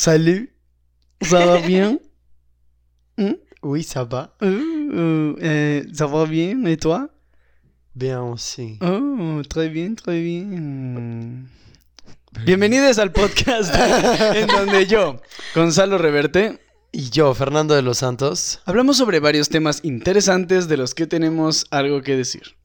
Salut. Ça va bien? Hmm? Oui, ça va. Euh, ça va bien? Et toi? Bien aussi. Oh, très bien, très bien. Bienvenidos al podcast en donde yo, Gonzalo Reverte, Y yo, Fernando de los Santos. hablamos sobre varios temas interesantes de los que tenemos algo que decir.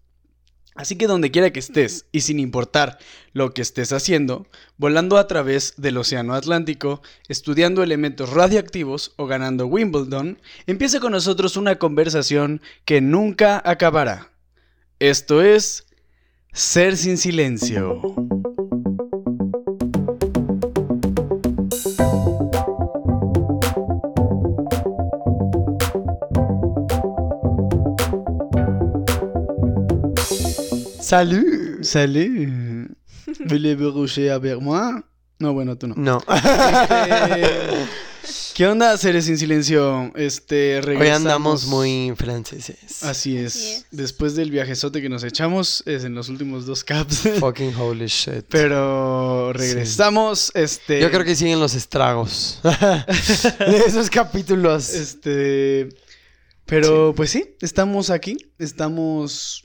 Así que donde quiera que estés y sin importar lo que estés haciendo, volando a través del Océano Atlántico, estudiando elementos radioactivos o ganando Wimbledon, empieza con nosotros una conversación que nunca acabará. Esto es Ser sin Silencio. Salut. Salut. Voulez-vous rocher avec moi? No, bueno, tú no. No. Eh, ¿Qué onda, Seres sin Silencio? Este, Hoy andamos muy franceses. Así es. Así es. Después del viajezote que nos echamos, es en los últimos dos caps. Fucking holy shit. Pero regresamos. Este. Yo creo que siguen los estragos de esos capítulos. Este. Pero pues sí, estamos aquí. Estamos.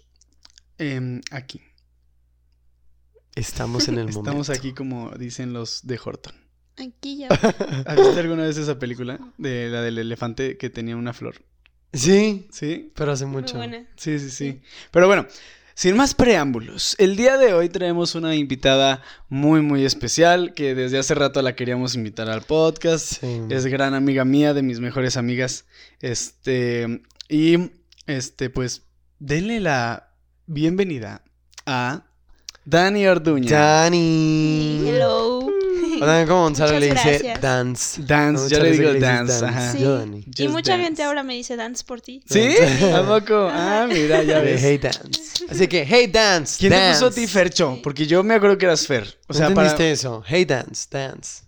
Em, aquí. Estamos en el momento. Estamos aquí, como dicen los de Horton. Aquí ya. ¿Has visto alguna vez esa película? De la del elefante que tenía una flor. Sí, ¿Sí? pero hace Muy mucho. buena. Sí, sí, sí. Pero bueno, sin más preámbulos, el día de hoy traemos una invitada muy, muy especial que desde hace rato la queríamos invitar al podcast. Sí. Es gran amiga mía, de mis mejores amigas. Este, y este, pues, denle la bienvenida a Dani Orduña. Dani. Hello. O también como Gonzalo Muchas le dice gracias. dance. Dance, yo le digo dance, ajá. Sí. Yo, Dani. y Just mucha dance. gente ahora me dice dance por ti. ¿Sí? ¿A poco? Ah, mira, ya De ves. Hey Dance. Así que, Hey Dance. ¿Quién te dance. puso a ti Fercho? Porque yo me acuerdo que eras Fer. O sea, ¿No para... entendiste eso? Hey Dance, dance.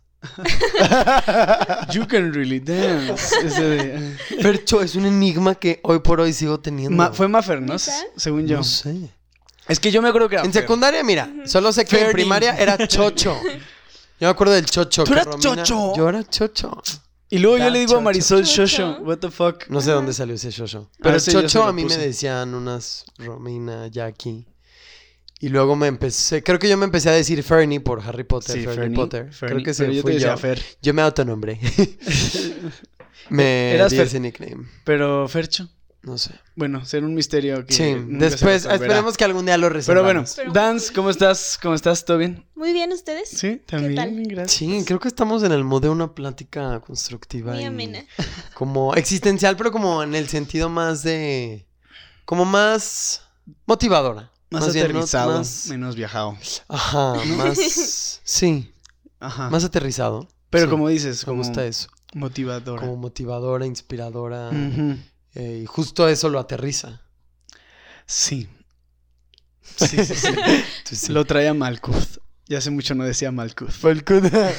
You can really dance. Ese de- Fercho es un enigma que hoy por hoy sigo teniendo. Ma- fue Mafer, ¿no? ¿Neta? Según yo. No sé. Es que yo me acuerdo que era En Fer. secundaria, mira, solo sé que en primaria era chocho. Yo me acuerdo del chocho. ¿Tú eras Romina- chocho? Yo era chocho. Y luego yo le digo a chocho. Marisol Chocho. What the fuck. No sé dónde salió ese chocho. Ah, Pero ese yo se chocho a mí me decían unas Romina, Jackie. Y luego me empecé, creo que yo me empecé a decir Fernie por Harry Potter, Sí, Fernie Fernie, Potter. Fernie, creo que pero se yo te fui decía yo. Fer. Yo me autonombré. me Eras di Fer. ese nickname. Pero Fercho. No sé. Bueno, ser un misterio que Sí, después esperemos que algún día lo Pero bueno, Dance, ¿cómo estás? ¿Cómo estás? ¿Todo bien? Muy bien, ¿ustedes? Sí, también. tal? Gracias. Sí, creo que estamos en el mood de una plática constructiva. Muy y amena. Como existencial, pero como en el sentido más de. Como más motivadora. Más, aterrizado, más- menos viajado. Ajá, más. Sí, Ajá. más aterrizado. Pero Sí, como dices, Me como gusta eso. motivadora. Como motivadora, inspiradora. Eh, y justo eso lo aterriza. Sí. Sí, sí, sí. Lo traía Malkuth. Ya hace mucho no decía Malkuth. La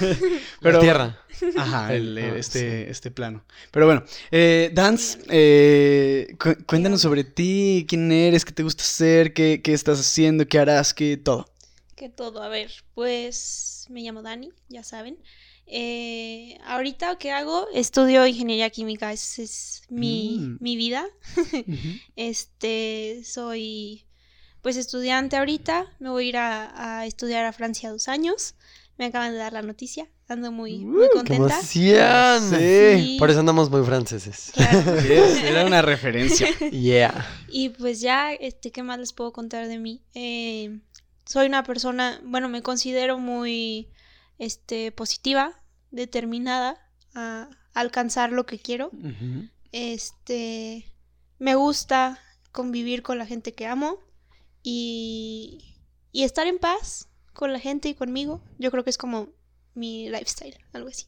Pero- tierra. Ajá, el- el- Ah, este, este plano. Pero bueno, eh, Dance, eh, cu- cuéntanos sobre ti, quién eres, qué te gusta hacer, qué, qué estás haciendo, qué harás, qué todo. Que todo. A ver, pues me llamo Dani, ya saben. Eh, ahorita, ¿qué hago? Estudio ingeniería química, esa es mi, Mm. mi vida. Este, soy pues estudiante ahorita. Me voy a ir a, a estudiar a Francia dos años. Me acaban de dar la noticia. Ando muy, muy ¡Qué contenta. emoción! Sí. Por eso andamos muy franceses. Claro. Yes, era una referencia. Yeah. Y pues ya, este, ¿qué más les puedo contar de mí? Eh, soy una persona, bueno, me considero muy, este, positiva, determinada a alcanzar lo que quiero. Este, me gusta convivir con la gente que amo y, y estar en paz con la gente y conmigo. Yo creo que es como mi lifestyle, algo así.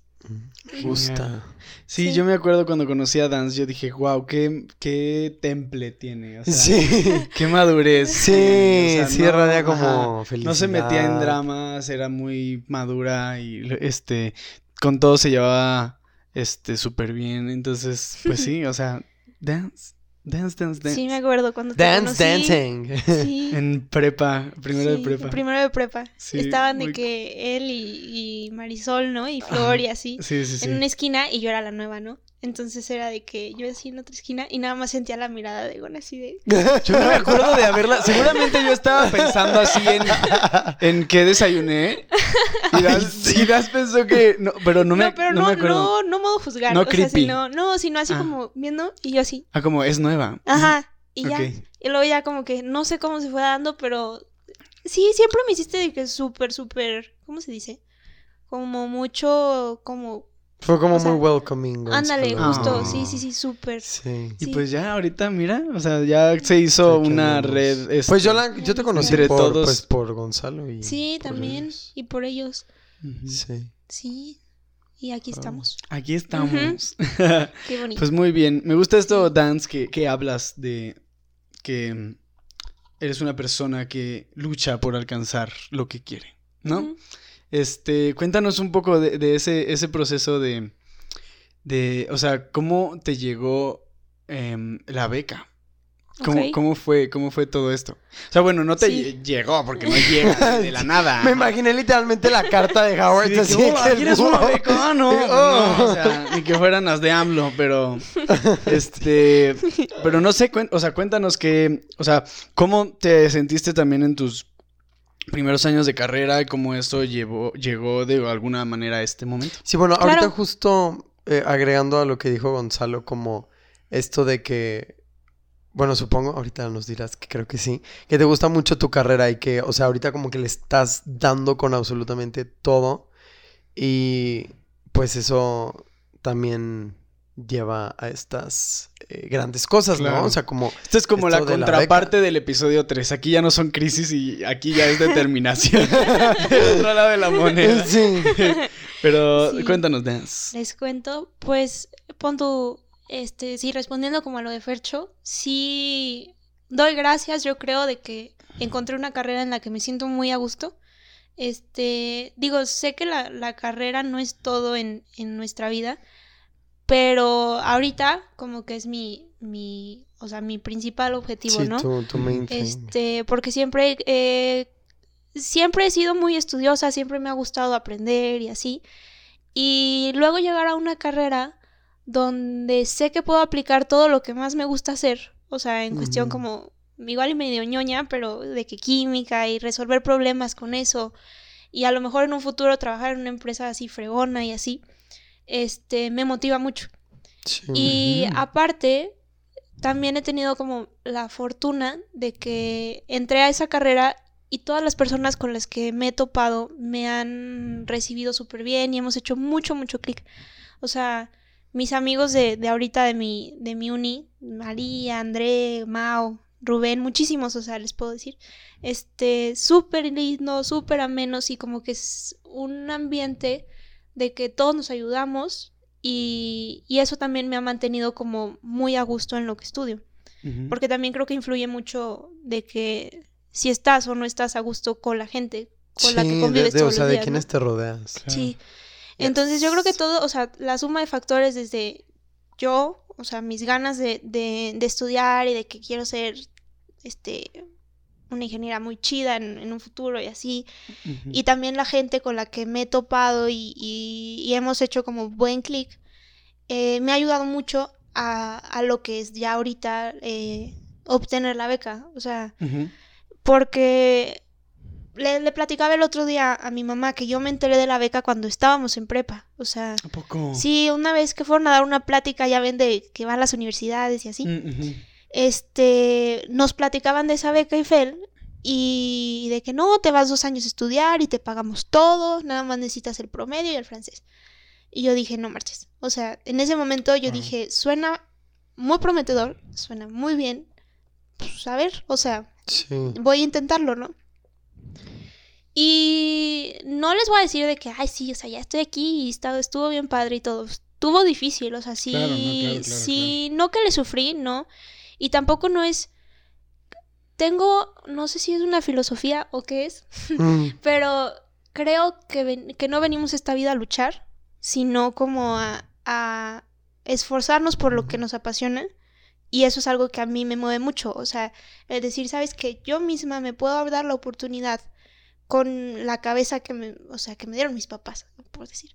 Me gusta. Sí, Sí. yo me acuerdo cuando conocí a Dance, yo dije, wow, qué, qué temple tiene. O sea, Sí. Qué madurez. Sí, o sea, sí, no, radia como ajá, felicidad. No se metía en dramas, era muy madura y este con todo se llevaba este súper bien. Entonces, pues sí, o sea, Dance. Dance, dance, dance. Sí, me acuerdo cuando te Dance, conocí. dancing. Sí. En prepa, primero de prepa. Primero de prepa. Sí, Estaban de que él y, y Marisol, ¿no? Y Flor y así. Sí, sí, sí. En una esquina y yo era la nueva, ¿no? Entonces era de que yo así en otra esquina y nada más sentía la mirada de Gon así de... Yo no me acuerdo de haberla. Seguramente yo estaba pensando así en, en qué desayuné. Y Das, y Das pensó que. No, pero no me, no, pero no no, me acuerdo. no, no modo juzgar. No o sea, creepy. sino, no, sino así Ah. como viendo y yo así. Ah, como es nueva. Ajá. Y ya. Y luego ya como que no sé cómo se fue dando, pero sí, siempre me hiciste de que súper, súper, ¿cómo se dice? Como mucho, como, Fue como O sea, muy welcoming. ándale, justo, Ah. sí, sí, sí, súper. Sí. Y Sí. pues ya ahorita, mira, o sea, ya se hizo Sí, una red. este, Pues yo, la, yo te conocí por, todos. pues, por Gonzalo y... Sí, también. ellos. Y por ellos. Sí. sí. Y aquí Wow. estamos. Aquí estamos. Qué bonito. pues muy bien. Me gusta esto, Dance, que, que hablas de que eres una persona que lucha por alcanzar lo que quiere, ¿no? Ujú. Este, cuéntanos un poco de, de ese, ese proceso de, de, o sea, ¿cómo te llegó em, la beca? ¿Cómo, cómo fue, ¿Cómo fue todo esto? O sea, bueno, no te Sí. llegó porque no llega de la nada. Me imaginé literalmente la carta de Howard. Sí, que, así "Oh, que- ¿Quieres una beca? Ah, no, Oh. no, o sea, ni que fueran las de AMLO, pero, este, pero no sé, o sea, cuéntanos que, o sea, ¿cómo te sentiste también en tus primeros años de carrera y cómo esto llevó, llegó de alguna manera a este momento? Sí, bueno, Claro. ahorita justo eh, agregando a lo que dijo Gonzalo, como esto de que, bueno, supongo, ahorita nos dirás que creo que sí, que te gusta mucho tu carrera y que, o sea, ahorita como que le estás dando con absolutamente todo y pues eso también lleva a estas eh, grandes cosas, Claro. ¿no? O sea, como... Esto es como la contraparte del episodio 3. Aquí ya no son crisis y aquí ya es determinación. Otro lado de la moneda. Sí. Pero Sí. cuéntanos, Dance. Les cuento, pues, pon tu, este, sí, respondiendo como a lo de Fercho, sí doy gracias, yo creo, de que encontré una carrera en la que me siento muy a gusto. Este, digo, sé que la, la carrera no es todo en, en nuestra vida, pero ahorita como que es mi, mi, o sea, mi principal objetivo, Sí, ¿no? tu, tu main thing. Este, porque siempre, eh, siempre he sido muy estudiosa, siempre me ha gustado aprender y así. Y luego llegar a una carrera donde sé que puedo aplicar todo lo que más me gusta hacer, o sea, en cuestión como, igual y medio ñoña, pero de que química y resolver problemas con eso. Y a lo mejor en un futuro trabajar en una empresa así fregona y así, este, me motiva mucho. Sí. Y aparte, también he tenido como la fortuna de que entré a esa carrera y todas las personas con las que me he topado me han recibido súper bien y hemos hecho mucho, mucho clic. O sea, mis amigos de, de ahorita de mi, de mi uni, María, André, Mao, Rubén, muchísimos, o sea, les puedo decir, este, súper lindo, súper amenos y como que es un ambiente de que todos nos ayudamos y, y eso también me ha mantenido como muy a gusto en lo que estudio. Porque también creo que influye mucho de que si estás o no estás a gusto con la gente con la que de- convives de, o todos sea, los de días, quiénes ¿no? te rodeas. Claro. Sí. Entonces yo creo que todo, o sea, la suma de factores desde yo, o sea, mis ganas de, de, de estudiar y de que quiero ser este una ingeniera muy chida en, en un futuro y así, y también la gente con la que me he topado y, y- y hemos hecho como buen clic, eh, me ha ayudado mucho a, a lo que es ya ahorita eh, obtener la beca. O sea, porque le, le platicaba el otro día a mi mamá que yo me enteré de la beca cuando estábamos en prepa. O sea, ¿A poco? sí, una vez que fueron a dar una plática, ya ven de que van a las universidades y así ujú. Este, nos platicaban de esa beca Eiffel y de que no, te vas dos años a estudiar y te pagamos todo, nada más necesitas el promedio y el francés. Y yo dije, no marches. O sea, en ese momento yo dije, suena muy prometedor, suena muy bien. Pues a ver, o sea, Sí. voy a intentarlo, ¿no? Y no les voy a decir de que, ay, sí, o sea, ya estoy aquí y estado, estuvo bien padre y todo. Estuvo difícil, o sea, sí, Claro, no, claro, claro, sí, no que le sufrí, no. Y tampoco no es. Tengo, no sé si es una filosofía o qué es, Mm, pero creo que, ven- que no venimos esta vida a luchar, sino como a, a esforzarnos por lo que nos apasiona y eso es algo que a mí me mueve mucho. O sea, es decir, sabes que yo misma me puedo dar la oportunidad con la cabeza que me, o sea, que me dieron mis papás, por decir.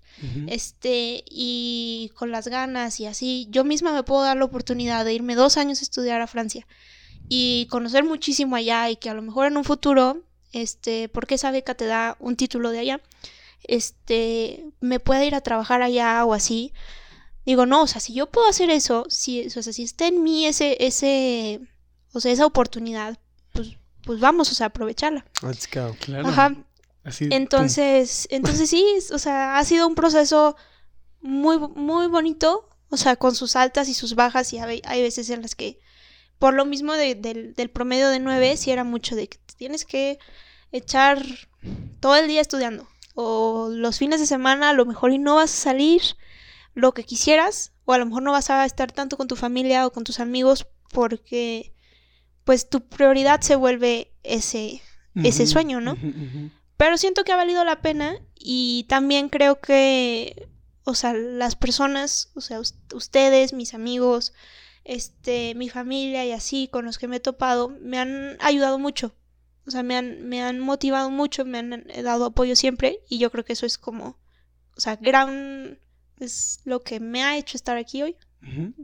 Este, y con las ganas y así, yo misma me puedo dar la oportunidad de irme dos años a estudiar a Francia y conocer muchísimo allá y que a lo mejor en un futuro, este, porque esa beca te da un título de allá, este, me pueda ir a trabajar allá o así. Digo, no, o sea, si yo puedo hacer eso, si, o sea, si está en mí ese, ese, o sea, esa oportunidad, pues, vamos, o sea, aprovecharla. Let's go. Claro. Ajá. Así, pum. Entonces, entonces sí, o sea, ha sido un proceso muy, muy bonito, o sea, con sus altas y sus bajas, y hay, hay veces en las que, por lo mismo de- del, del promedio de nueve, sí era mucho de que te tienes que echar todo el día estudiando, o los fines de semana a lo mejor y no vas a salir lo que quisieras, o a lo mejor no vas a estar tanto con tu familia o con tus amigos porque pues tu prioridad se vuelve ese, ese sueño, ¿no? Pero siento que ha valido la pena y también creo que, o sea, las personas, o sea, us- ustedes, mis amigos, este, mi familia y así, con los que me he topado, me han ayudado mucho. O sea, me han, me han motivado mucho, me han dado apoyo siempre y yo creo que eso es como, o sea, gran, es lo que me ha hecho estar aquí hoy.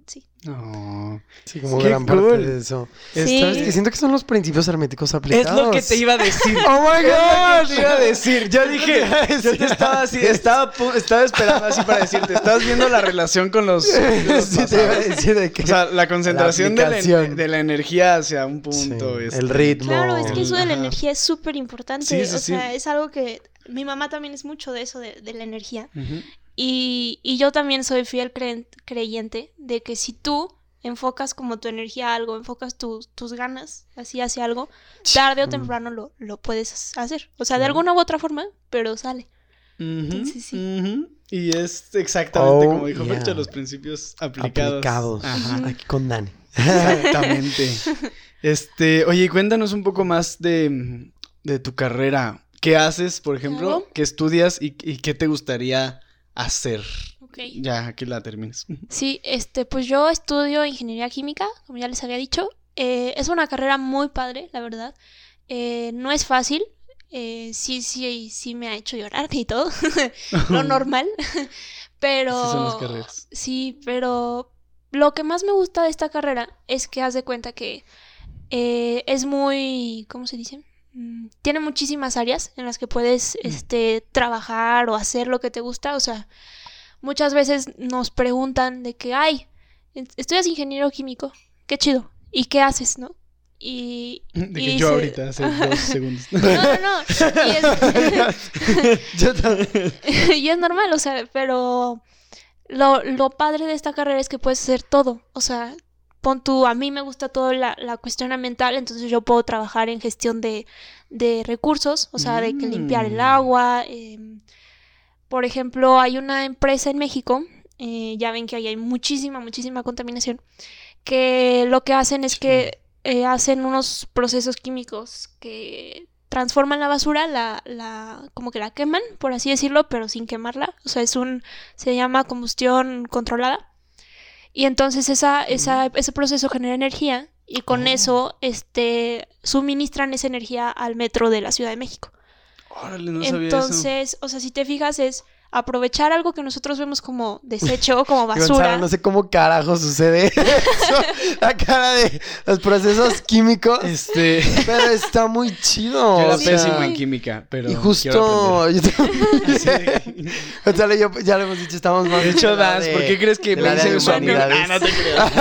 Sí. No. Sí, como Qué gran cool. parte de eso. Sí. Siento que son los principios herméticos Es aplicados. lo que te iba a decir. ¡Oh, my Es lo que te iba a decir. Yo dije, yo te estaba así, estaba, estaba esperando así para decirte, estás viendo la relación con los, los Sí, te iba a decir de que... O sea, la concentración de, la, de la energía hacia un Sí, punto. este, el ritmo. Claro, es que eso de la energía es súper importante. O sí. sea, es algo que mi mamá también es mucho de eso, de, de la energía. Ujú. Y, y yo también soy fiel creyente de que si tú enfocas como tu energía a algo, enfocas tus tus ganas así hacia algo, tarde o Mm. temprano lo, lo puedes hacer. O sea, de alguna u otra forma, pero sale. Ujú, Sí, sí. ujú. Y es exactamente Oh, como dijo yeah. Los principios aplicados. Aplicados. Ajá. Aquí con Dani. Exactamente. Este, oye, cuéntanos un poco más de, de tu carrera. ¿Qué haces, por ejemplo? ¿Qué estudias y, y qué te gustaría hacer? Ya que la termines. Sí, este, pues yo estudio ingeniería química, como ya les había dicho. Eh, es una carrera muy padre, la verdad. Eh, no es fácil. Eh, sí, sí, sí me ha hecho llorar y todo. Lo normal. pero. Así son las carreras. Sí, pero lo que más me gusta de esta carrera es que haz de cuenta que eh, es muy, ¿cómo se dice? Mm, Tiene muchísimas áreas en las que puedes este, trabajar o hacer lo que te gusta. O sea, muchas veces nos preguntan de que, ay, estudias ingeniero químico, qué chido. ¿Y qué haces, no? Y, De y que yo se- ahorita, hace dos segundos. No, no, no. Y es- Yo también. y es normal, o sea, pero lo, lo padre de esta carrera es que puedes hacer todo. O sea, pon tú, a mí me gusta toda la, la cuestión ambiental, entonces yo puedo trabajar en gestión de, de recursos, o sea, de que limpiar el Mm. agua. em, por ejemplo, hay una empresa en México, eh, ya ven que ahí hay muchísima, muchísima contaminación, que lo que hacen es que eh, hacen unos procesos químicos que transforman la basura, la, la, como que la queman, por así decirlo, pero sin quemarla. O sea, es un, se llama combustión controlada. Y entonces esa, esa, ese proceso genera energía y con Oh. eso este, suministran esa energía al metro de la Ciudad de México. Órale, no sabía eso. entonces, o sea, si te fijas es aprovechar algo que nosotros vemos como desecho, como Gonzalo, basura. no sé cómo carajo sucede eso. La cara de los procesos químicos. Este, Pero está muy chido. yo era o sea, pésimo en química, pero Y justo. yo también- aprender. Sí. Gonzalo y yo ya lo hemos dicho, estamos más. De hecho, de- ¿por qué crees que me de su amigo? Ah, no te creas.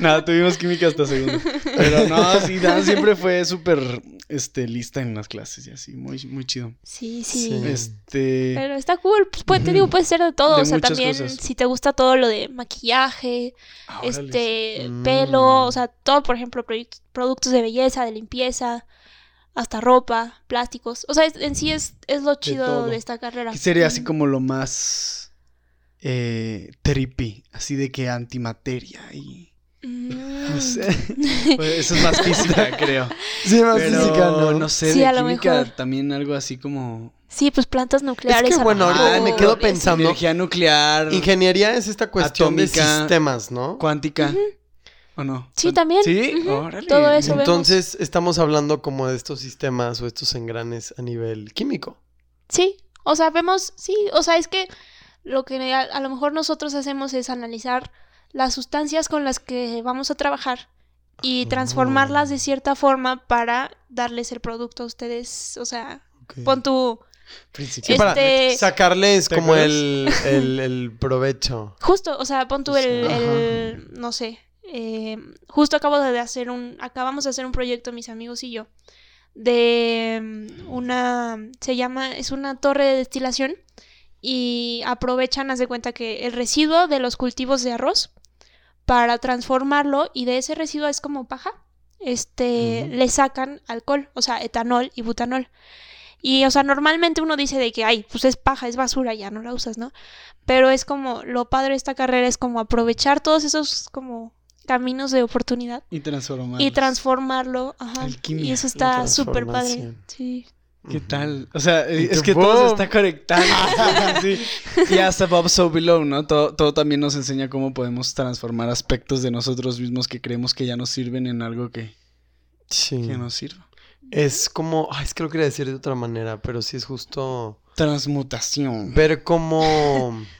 no, tuvimos química hasta segundo. Pero no, sí, Dan siempre fue súper este, lista en las clases y así, muy, muy chido. Sí, sí. Sí. Este. Pero está cool, pues puede- te digo, puede ser de todo, De o sea, también cosas. si te gusta todo lo de maquillaje, ah, órale. este, Mm. pelo, o sea, todo, por ejemplo, productos de belleza, de limpieza, hasta ropa, plásticos, o sea, es- en sí es, es lo chido de, esta carrera. ¿Qué sería así como lo más eh, trippy? Así de que antimateria y. Mm. No sé. Pues eso es más física, creo. Sí, más Pero física, ¿no? no sé, Sí, de a lo química mejor. también algo así como. Sí, pues plantas nucleares. Es que, bueno, ahorita me quedo pensando- Energía nuclear, Ingeniería es esta cuestión de Atómica. sistemas, ¿no? cuántica. ¿O no? Sí, también. Sí, órale. Todo eso. vemos. Entonces, estamos hablando como de estos sistemas o estos engranes a nivel químico. Sí, o sea, vemos, sí, o sea, es que lo que a, a lo mejor nosotros hacemos es analizar las sustancias con las que vamos a trabajar y transformarlas de cierta forma para darles el producto a ustedes, o sea, pon tu... Principio. Sí, para este- sacarles ¿Te como el, el, el provecho. Justo, o sea, pon tú el, no sé, eh, justo acabo de hacer un, acabamos de hacer un proyecto mis amigos y yo de mm, una, se llama, es una torre de destilación y aprovechan, haz de cuenta que el residuo de los cultivos de arroz para transformarlo y de ese residuo es como paja, este, le sacan alcohol, o sea, etanol y butanol. Y, o sea, normalmente uno dice de que, ay, pues es paja, es basura, ya no la usas, ¿no? Pero es como, lo padre de esta carrera es como aprovechar todos esos como caminos de oportunidad Y transformar. y transformarlo, ajá. Alquimia, y eso está súper padre. Sí. ¿Qué tal? O sea, es que todo se está conectando. sí. Y hasta Bob So Below, ¿no? Todo, todo también nos enseña cómo podemos transformar aspectos de nosotros mismos que creemos que ya nos sirven en algo que, Sí. que nos sirva. Es como, ay, es que lo quería decir de otra manera, pero sí es justo Transmutación. ver cómo,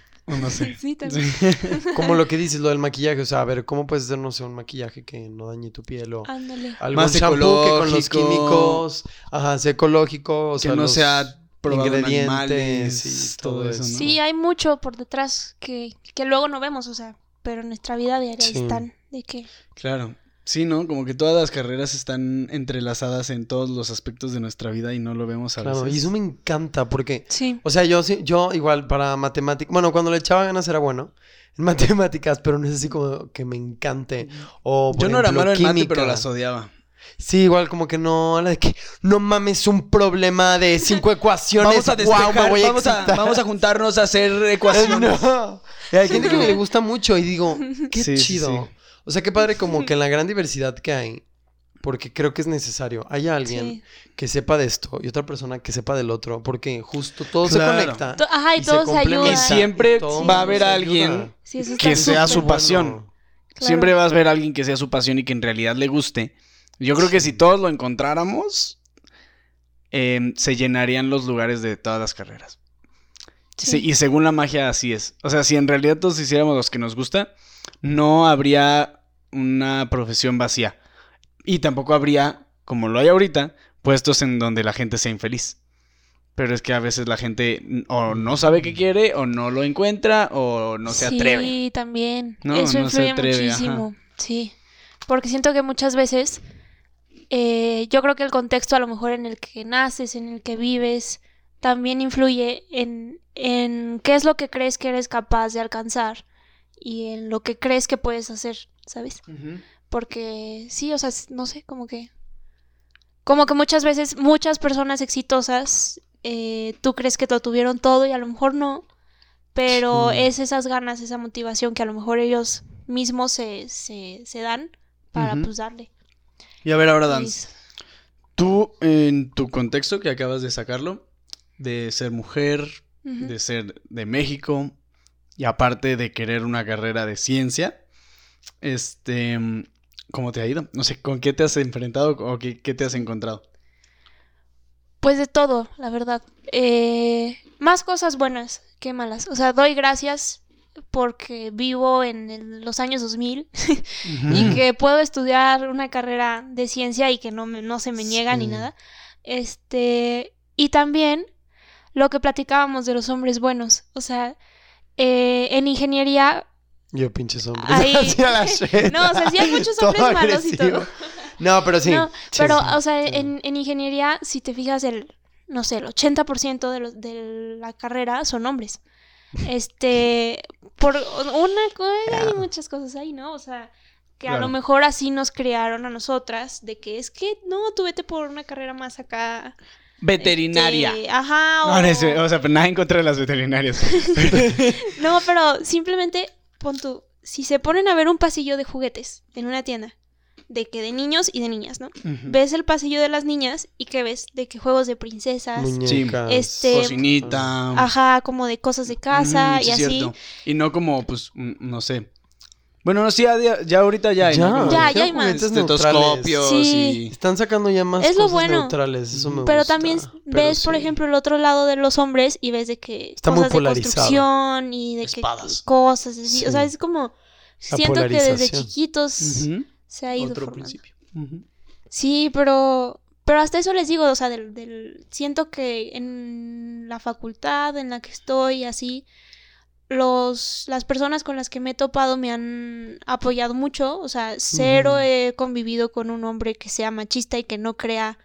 O no sé. Sí, también. Sí. como lo que dices, lo del maquillaje, o sea, a ver, ¿cómo puedes hacer, no sé, un maquillaje que no dañe tu piel o Ándale. algún Más shampoo que con los químicos, ajá, sea ecológico, o que sea, no los sea ingredientes animales y todo todo eso, ¿no? eso. Sí, hay mucho por detrás que, que luego no vemos, o sea, pero en nuestra vida diaria Sí. están. De que, Claro. Sí, ¿no? Como que todas las carreras están entrelazadas en todos los aspectos de nuestra vida y no lo vemos a Claro, veces. y eso me encanta porque, sí. o sea, yo sí, yo igual para matemáticas, bueno, cuando le echaba ganas era bueno en matemáticas, pero no es así como que me encante. O, por Yo no era malo en mate, química. pero las odiaba. Sí, igual como que no, la de que no mames un problema de cinco ecuaciones. Vamos a despejar, me voy a vamos, a, vamos a juntarnos a hacer ecuaciones. No. Y hay gente que me le gusta mucho y digo, qué Sí, sí, chido. sí. O sea, qué padre como que en la gran diversidad que hay, porque creo que es necesario, hay alguien Sí. que sepa de esto y otra persona que sepa del otro, porque justo todo Claro. se conecta. To- Ajá, y, y se todos se. Y siempre todo va a haber alguien. Sí, que sea su pasión. Bueno, claro. Siempre vas a ver a alguien que sea su pasión y que en realidad le guste. Yo creo que si todos lo encontráramos, em, se llenarían los lugares de todas las carreras. Sí. Sí, y según la magia, así es. O sea, si en realidad todos hiciéramos los que nos gusta, no habría una profesión vacía. Y tampoco habría, como lo hay ahorita, puestos en donde la gente sea infeliz. Pero es que a veces la gente o no sabe qué quiere, o no lo encuentra, o no se atreve. Sí, también. No, Eso no se influye atreve, muchísimo. Sí. Porque siento que muchas veces, eh, yo creo que el contexto a lo mejor en el que naces, en el que vives, también influye en, en qué es lo que crees que eres capaz de alcanzar y en lo que crees que puedes hacer, ¿sabes? Porque sí, o sea, no sé, como que... Como que muchas veces muchas personas exitosas, eh, tú crees que lo tuvieron todo y a lo mejor no, pero Sí. es esas ganas, esa motivación que a lo mejor ellos mismos se, se, se dan para Ujú. pues darle. Y a ver ahora, es- Tú, en tu contexto que acabas de sacarlo, de ser mujer, de ser de México, y aparte de querer una carrera de ciencia, este, ¿cómo te ha ido? No sé, ¿con qué te has enfrentado o qué, qué te has encontrado? Pues de todo, la verdad. Eh, más cosas buenas que malas. O sea, doy gracias porque vivo en el- los años 2000 y que puedo estudiar una carrera de ciencia y que no, me- no se me niega ni nada. Este, y también lo que platicábamos de los hombres buenos. O sea, eh, en ingeniería, Yo pinches hombres. Ahí-. No, o sea, sí hay muchos Todo hombres malos y todo. No, pero sí. No, pero, sí, o sea, sí. en, en ingeniería, si te fijas, el, no sé, el 80% de, los, de la carrera son hombres. Este, por una cosa, hay muchas cosas ahí, ¿no? O sea, que a lo mejor así nos crearon a nosotras, de que es que, no, tú vete por una carrera más acá. Veterinaria. este, ajá, No, o, no o sea, pero nada en contra de las veterinarias. no, pero simplemente, pon tú, si se ponen a ver un pasillo de juguetes en una tienda, de que de niños y de niñas, ¿no? Ves el pasillo de las niñas y que ves de que juegos de princesas, Muñecas. este, Cocinita. ajá, como de cosas de casa Mm, y sí, así. cierto. Y no como, pues, mm, no sé, Bueno, no, sí, ya, ya ahorita ya hay. Ya, ¿no? Ya, ya hay más. Estetoscopios Sí. y... Están sacando ya más Es lo cosas bueno. neutrales, eso me Pero gusta. también Pero ves, por ejemplo, el otro lado de los hombres y ves de que Está muy cosas de polarizado. construcción y de Espadas. que cosas así. O sea, es como siento que desde chiquitos se ha ido Otro formando. principio. Sí, pero pero hasta eso les digo, o sea, del, del siento que en la facultad en la que estoy así los las personas con las que me he topado me han apoyado mucho, o sea, cero he convivido con un hombre que sea machista y que no crea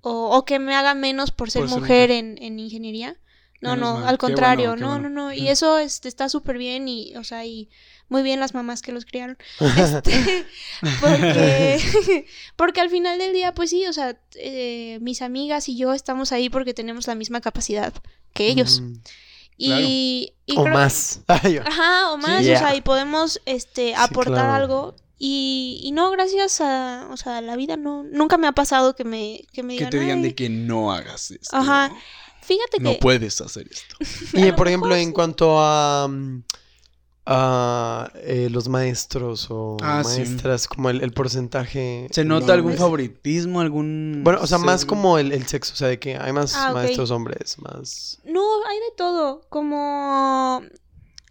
o, o que me haga menos por ser Por ser mujer en, en ingeniería. No, Menos no, mal. al contrario, bueno, no, bueno. no, no, y eso este, está súper bien y, o sea, y muy bien las mamás que los criaron. Este, porque, porque al final del día, pues sí, o sea, eh, mis amigas y yo estamos ahí porque tenemos la misma capacidad que ellos. Y, y O creo- más. Ajá, o más, Yeah. o sea, y podemos este, aportar claro. algo. Y, y no, gracias a, o sea, la vida no, nunca me ha pasado que me, que me Que digan, te digan de que no hagas esto. Ajá. Fíjate No que... puedes hacer esto. Y por ejemplo, en cuanto a, mm, a eh, los maestros o Ah, sí. maestras, como el, el porcentaje. ¿Se nota algún hombres. favoritismo? ¿Algún. Bueno, o sea, más como el, el sexo, o sea, de que hay más Ah, maestros hombres, más... No, hay de todo. Como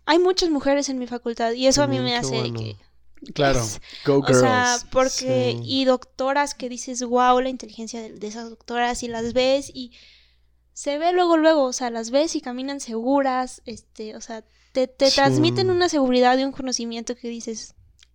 hay muchas mujeres en mi facultad y eso a mí me hace de que Claro. es- Go o girls. sea, porque Sí. y doctoras que dices, "Wow, la inteligencia de, de esas doctoras" y las ves y se ve luego luego, o sea, las ves y caminan seguras, este, o sea, te, te Sí. transmiten una seguridad y un conocimiento que dices,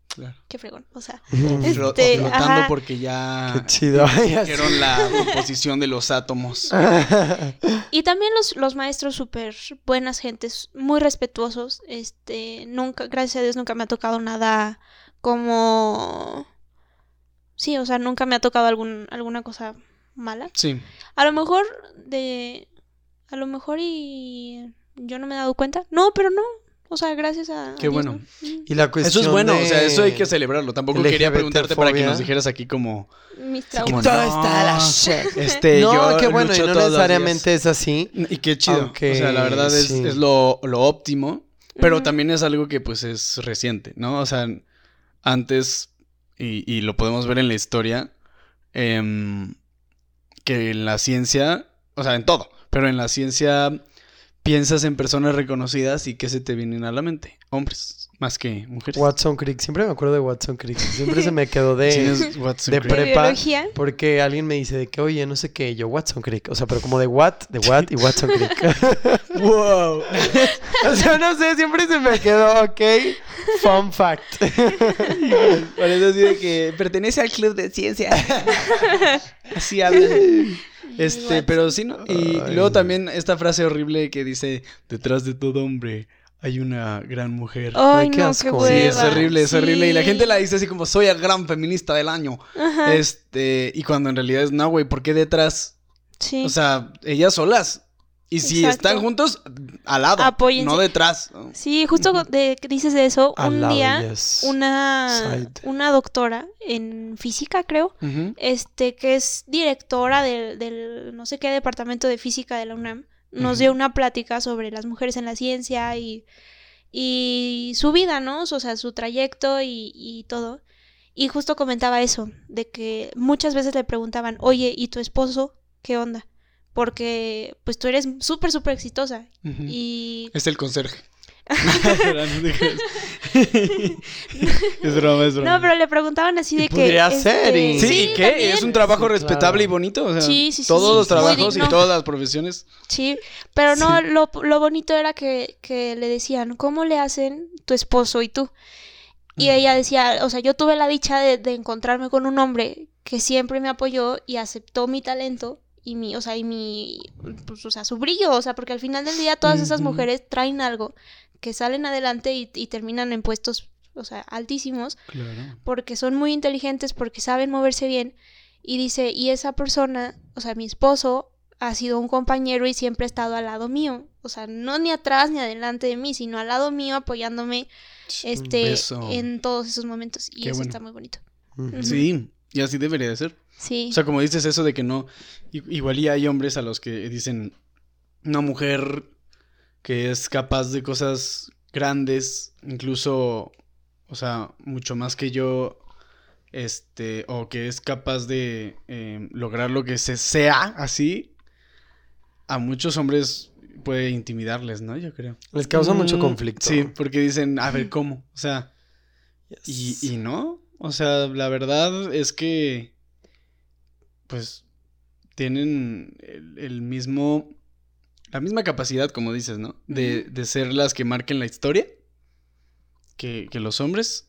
Claro. qué fregón, o sea, Este, flotando ajá. porque ya. Qué chido. Dijeron la composición de los átomos. Y también los, los maestros súper buenas gentes, muy respetuosos. Este, nunca, gracias a Dios, nunca me ha tocado nada como... Sí, o sea, nunca me ha tocado algún, alguna cosa mala. Sí. A lo mejor de... A lo mejor y... Yo no me he dado cuenta. No, pero no. O sea, gracias a... Qué a Dios, bueno. ¿no? Mm. Y la cuestión Eso es bueno, o sea, eso hay que celebrarlo. Tampoco LGBT quería preguntarte para que nos dijeras aquí como. Mis como. Todo está la shit. Este, no, yo qué bueno, y no necesariamente es así. Y qué chido. Aunque o sea, la verdad es, sí. es lo, lo óptimo. Pero también es algo que pues es reciente, ¿no? O sea, antes, y, y lo podemos ver en la historia, em, que en la ciencia, o sea, en todo, pero en la ciencia piensas en personas reconocidas y ¿qué se te vienen a la mente? Hombres, más que mujeres. Watson Creek, siempre me acuerdo de Watson Creek. Siempre se me quedó de... De Crick. ¿De prepa. biología? Porque alguien me dice de que, oye, no sé qué, yo Watson Creek. O sea, pero como de what, de what y Watson Creek. ¡Wow! o sea, no sé, siempre se me quedó, ok. Fun fact. Parece así de que pertenece al club de ciencia. así hablan. Este, pero sí, ¿no? Y Ay. luego también esta frase horrible que dice, detrás de todo hombre hay una gran mujer. Ay, Ay, qué no, asco. Sí, es horrible, es horrible. Y la gente la dice así como, soy el gran feminista del año. Ajá, Este, y cuando en realidad es, no, güey, ¿por qué detrás? sí. O sea, ellas solas. Y si Exacto. están juntos, al lado, Apóyense. no detrás. Sí, justo de dices eso, Al un lado, día yes. una, Side. una doctora en física, creo, este, que es directora del, del no sé qué departamento de física de la UNAM, nos dio una plática sobre las mujeres en la ciencia y, y su vida, ¿no? O sea, su trayecto y, y todo. Y justo comentaba eso, de que muchas veces le preguntaban, oye, ¿y tu esposo qué onda? Porque pues tú eres súper, súper exitosa. Y Es el conserje. es broma, es broma. No, pero le preguntaban así de que. podría ser, este, y- Sí, ¿y qué? también. ¿Es un trabajo Sí, respetable claro. y bonito? O sea, Sí, sí, sí, todos sí, los trabajos y todas las profesiones. Sí, pero no, Sí. lo, lo bonito era que, que le decían, ¿cómo le hacen tu esposo y tú? Y Mm. ella decía, o sea, yo tuve la dicha de, de encontrarme con un hombre que siempre me apoyó y aceptó mi talento y mi, o sea, y mi, pues, o sea, su brillo, o sea, porque al final del día todas esas mujeres traen algo que salen adelante y, y terminan en puestos, o sea, altísimos Claro. porque son muy inteligentes, porque saben moverse bien. Y dice, y esa persona, o sea, mi esposo, ha sido un compañero y siempre ha estado al lado mío. O sea, no ni atrás ni adelante de mí, sino al lado mío apoyándome este, beso. en todos esos momentos. Y Qué eso bueno. está muy bonito. Sí, y así debería de ser. Sí. O sea, como dices eso de que no, igual y hay hombres a los que dicen una mujer que es capaz de cosas grandes, incluso o sea, mucho más que yo, este, o que es capaz de eh, lograr lo que se sea así, a muchos hombres puede intimidarles, ¿no? Yo creo. Les causa mucho Mm, conflicto. Sí, porque dicen, a ver, ¿cómo? O sea, y, y no, o sea, la verdad es que, pues, tienen el, el mismo, la misma capacidad, como dices, ¿no? De, de ser las que marquen la historia que, que los hombres,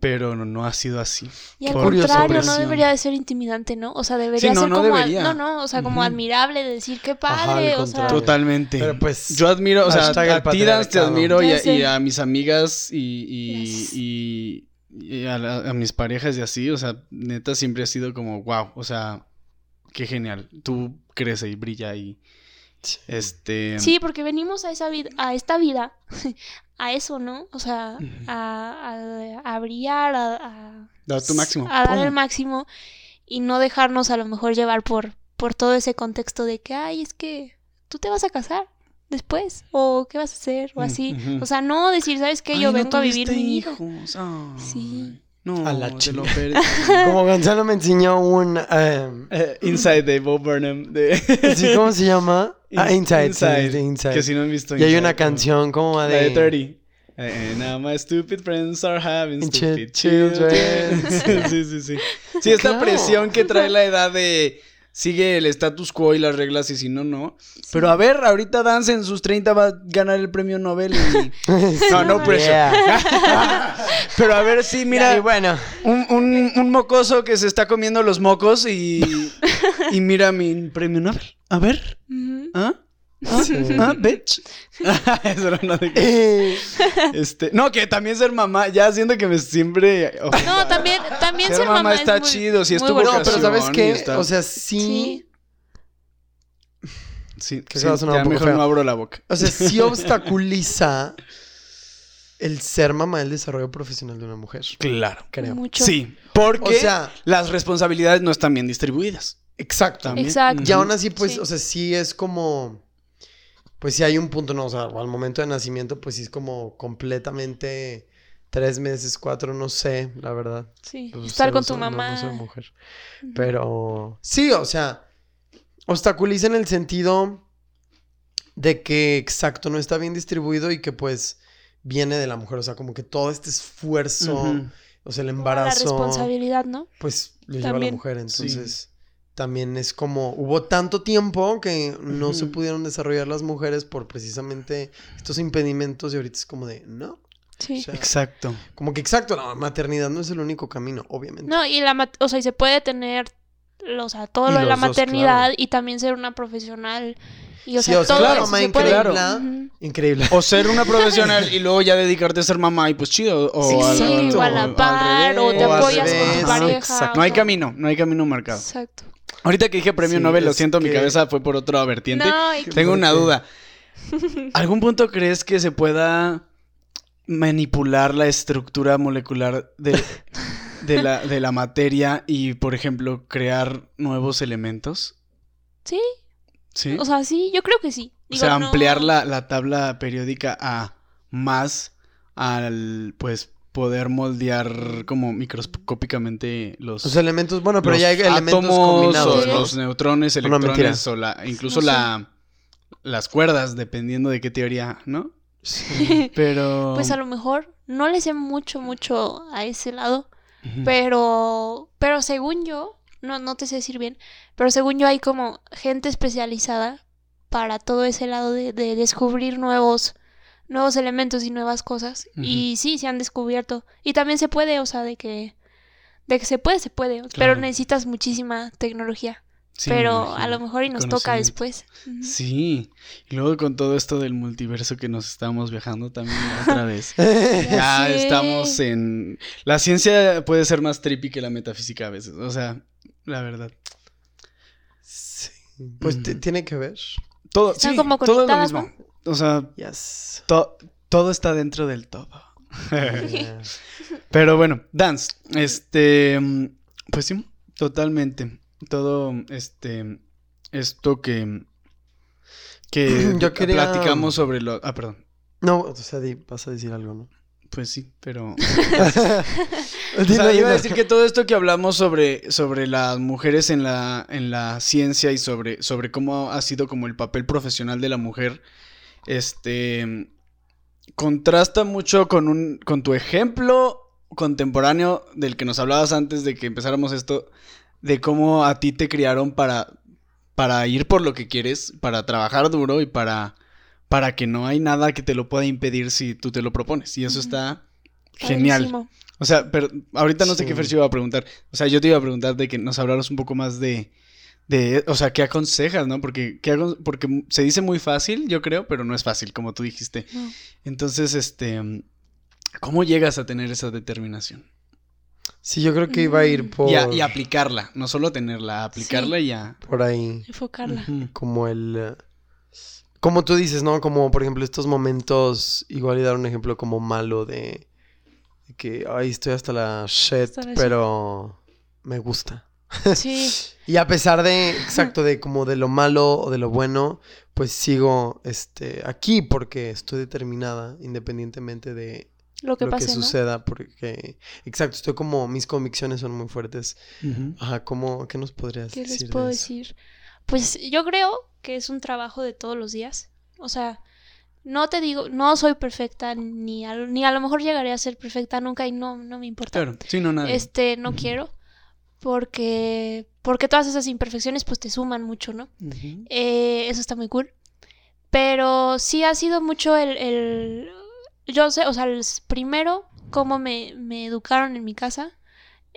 pero no, no ha sido así. Y al Por contrario, no debería de ser intimidante, ¿no? O sea, debería Sí, no, ser no como... debería. No, no, o sea, como admirable de decir, qué Ajá, padre, al o sea... contrario. Totalmente. Pero pues. Yo admiro, o sea, a ti, te admiro y a, sé. y a mis amigas y, y, Yes. y- y a, la- a mis parejas y así, o sea, neta siempre ha sido como, wow, o sea, qué genial. Tú crece y brilla y este... Sí, porque venimos a esa vida, a esta vida, a eso, ¿no? O sea, a, a, a brillar, a, a, Da tu máximo. a dar el máximo y no dejarnos a lo mejor llevar por, por todo ese contexto de que, ay, es que tú te vas a casar después, o qué vas a hacer, o así. O sea, no decir, ¿sabes qué? Ay, Yo no vengo a vivir mi vida. hijos. Sí. No, A la te chinga. lo perdí. Como Gonzalo me enseñó un. em, Eh, Inside de Bob Burnham. De... ¿sí, ¿Cómo se llama? Ah, Inside. Inside, de Inside. Que si no han visto Y hay una canción como La de. de 30. And now my stupid friends are having stupid ch- children. sí, sí, sí. Sí, esta Claro. presión que trae la edad de sigue el status quo y las reglas y si no, no. Pero a ver, ahorita Dance en sus 30 va a ganar el premio Nobel y... No, no pressure. Yeah. Pero a ver, sí, mira, y bueno. un, un- un mocoso que se está comiendo los mocos y, y mira mi premio Nobel. A ver. ¿ah? ¿Ah? Sí. ¿Ah, bitch? Eso era una de que- Eh, Este, no, que también ser mamá, ya siento que me siempre. oh, No, también, también ser ser mamá, mamá es está muy- chido, si es tu bonito. no, pero ¿sabes vocación qué? está- O sea, sí. Sí. sí, que sí, va a sonar ya un poco mejor feo. no abro la boca. O sea, sí obstaculiza el ser mamá el desarrollo profesional de una mujer. Claro. Creo. Mucho. Sí, porque O sea- las responsabilidades no están bien distribuidas. Exacto. También. Exacto. Y aún así, pues, Sí. o sea, sí es como. Pues sí hay un punto, no, o sea, al momento de nacimiento, pues sí es como completamente tres meses, cuatro, no sé, la verdad. Sí, Pues, estar con tu soy- no, mamá. No, soy mujer. Pero sí, o sea, obstaculiza en el sentido de que exacto no está bien distribuido y que pues viene de la mujer, o sea, como que todo este esfuerzo, o sea, el Toda La embarazo, responsabilidad, ¿no? pues lo lleva a la También. mujer, entonces también es como hubo tanto tiempo que no se pudieron desarrollar las mujeres por precisamente estos impedimentos y ahorita es como de, no, Sí. o sea, Exacto. como que exacto, la maternidad no es el único camino, obviamente. No, y la mat- o sea, y se puede tener, o sea, todo Y lo de la dos, maternidad claro. y también ser una profesional. Y o Sí, sea, o sea, todo claro, eso mamá se puede. increíble. O ser una profesional y luego ya dedicarte a ser mamá y pues chido. O, Sí, Sí, o a la al par, o te apoyas con tu pareja. exacto. No hay camino, no hay camino marcado. Exacto. Ahorita que dije premio Sí, Nobel, lo siento, mi cabeza fue por otra vertiente. No, y- Tengo una duda. ¿Algún punto crees que se pueda manipular la estructura molecular de, de, la, de la materia y, por ejemplo, crear nuevos elementos? Sí, ¿Sí? o sea, sí, yo creo que sí. O sea, no- ampliar la, la tabla periódica a más al, pues, poder moldear como microscópicamente los... Los elementos, bueno, pero ya hay elementos átomos, combinados, o ¿no? los neutrones, no, electrones, o la, incluso No sé. la, las cuerdas, dependiendo de qué teoría, ¿no? Pero... Pues a lo mejor no le sé mucho, mucho a ese lado, pero, pero según yo, no, no te sé decir bien, pero según yo hay como gente especializada para todo ese lado de, de descubrir nuevos, nuevos elementos y nuevas cosas. Y sí, se han descubierto. Y también se puede, o sea, de que, de que se puede, se puede, pero necesitas muchísima tecnología. Sí, pero a lo mejor y nos toca después. Sí, y luego con todo esto del multiverso que nos estamos viajando también otra vez. Ya sé. estamos en... La ciencia puede ser más trippy que la metafísica a veces, o sea, la verdad. Sí. Pues Ujú. tiene que ver. Todo, Están sí, como todo lo mismo. O sea, Yes. to- todo está dentro del todo. Yeah. Pero bueno, Dance, este, pues sí, totalmente. Todo, este, esto que, que Yo quería- platicamos sobre lo, ah, perdón. No, o sea, di- vas a decir algo, ¿no? Pues sí, pero... O sea, iba a decir que todo esto que hablamos sobre, sobre las mujeres en la, en la ciencia y sobre, sobre cómo ha sido como el papel profesional de la mujer, este, contrasta mucho con, un, con tu ejemplo contemporáneo del que nos hablabas antes de que empezáramos esto, de cómo a ti te criaron para, para ir por lo que quieres, para trabajar duro y para, para que no hay nada que te lo pueda impedir si tú te lo propones. Y eso está genial. Padrísimo. O sea, pero ahorita no sé Sí. qué Fercho iba a preguntar. O sea, yo te iba a preguntar de que nos hablaras un poco más de, de o sea, ¿qué aconsejas, no? Porque, ¿qué porque se dice muy fácil, yo creo, pero no es fácil, como tú dijiste. No. Entonces, este, ¿cómo llegas a tener esa determinación? Sí, yo creo que iba a ir Mm. por, Y, a- y aplicarla, no solo tenerla, aplicarla y a... por ahí. Enfocarla. Como el... Como tú dices, ¿no? Como por ejemplo estos momentos, igual y dar un ejemplo como malo de, de que, ay, estoy hasta la shit, Hasta la shit. pero me gusta. Sí. Y a pesar de, exacto, de como de lo malo o de lo bueno, pues sigo este, aquí porque estoy determinada, independientemente de Lo que lo pase, que ¿no? suceda, porque, exacto, estoy como, mis convicciones son muy fuertes. Ajá, ¿cómo, qué nos podrías ¿Qué decir les de puedo eso? decir? Pues yo creo que es un trabajo de todos los días. O sea, no te digo, no soy perfecta, ni a, ni a lo mejor llegaré a ser perfecta nunca y no, no me importa. Claro, sí, no, nada. Este, no quiero. Porque, porque todas esas imperfecciones pues te suman mucho, ¿no? Eh, eso está muy cool. Pero sí ha sido mucho el, el- yo sé, o sea, el primero, cómo me, me educaron en mi casa.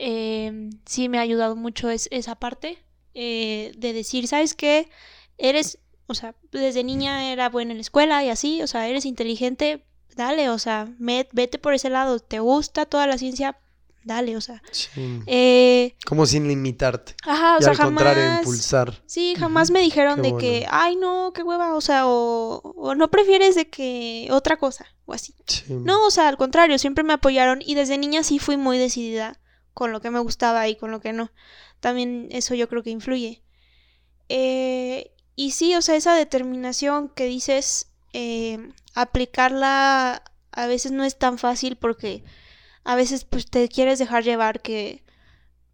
eh, sí me ha ayudado mucho es- esa parte eh, de decir, ¿sabes qué? Eres, o sea, desde niña era buena en la escuela y así, o sea, eres inteligente, dale, o sea, met- vete por ese lado, te gusta toda la ciencia, dale, o sea. Sí. eh, Como sin limitarte. ajá, o y sea, al contrario, impulsar. Sí, jamás me dijeron Qué de que, ay, no, qué hueva, o sea, o, o no prefieres de que otra cosa, o así. Sí. No, o sea, al contrario, siempre me apoyaron y desde niña sí fui muy decidida con lo que me gustaba y con lo que no. También eso yo creo que influye. Eh, y sí, o sea, esa determinación que dices, eh, aplicarla a veces no es tan fácil porque a veces pues te quieres dejar llevar que,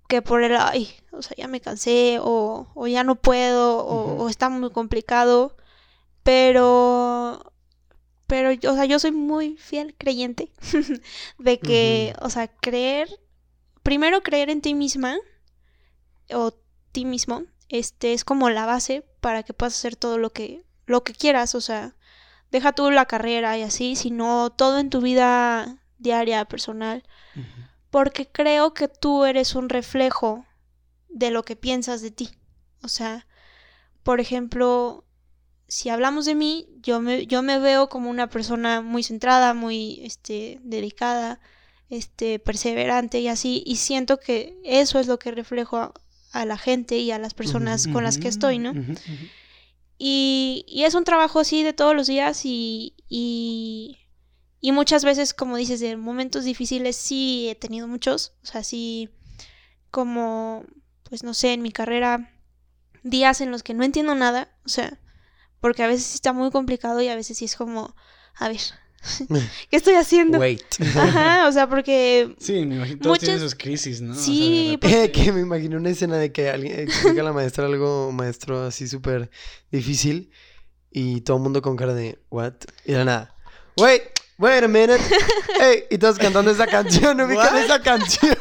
que por el, ay, o sea, ya me cansé o, o ya no puedo o, está muy complicado, pero pero, o sea, yo soy muy fiel creyente de que, o sea, creer, primero creer en ti misma o ti mismo, este es como la base para que puedas hacer todo lo que, lo que quieras, o sea, deja tú la carrera y así, sino todo en tu vida diaria, personal, porque creo que tú eres un reflejo de lo que piensas de ti. O sea, por ejemplo, si hablamos de mí, yo me, yo me veo como una persona muy centrada, muy este, dedicada, este, perseverante y así, y siento que eso es lo que reflejo a, a la gente y a las personas con las que estoy, ¿no? Y, y es un trabajo así de todos los días y, y, y muchas veces, como dices, de momentos difíciles sí he tenido muchos. O sea, sí, como, pues no sé, en mi carrera, días en los que no entiendo nada. O sea, porque a veces sí está muy complicado y a veces sí es como, a ver, ¿qué estoy haciendo? Wait. Ajá, o sea, porque Sí, me imagino. Todos tienen Muchas- sus crisis, ¿no? O sea, Sí, repente- que me imagino una escena de que alguien explica a la maestra algo, maestro, así súper difícil. Y todo el mundo con cara de, ¿what? Y de la nada, wait, wait a minute. Hey, y todos cantando esa canción, ubican What? esa canción.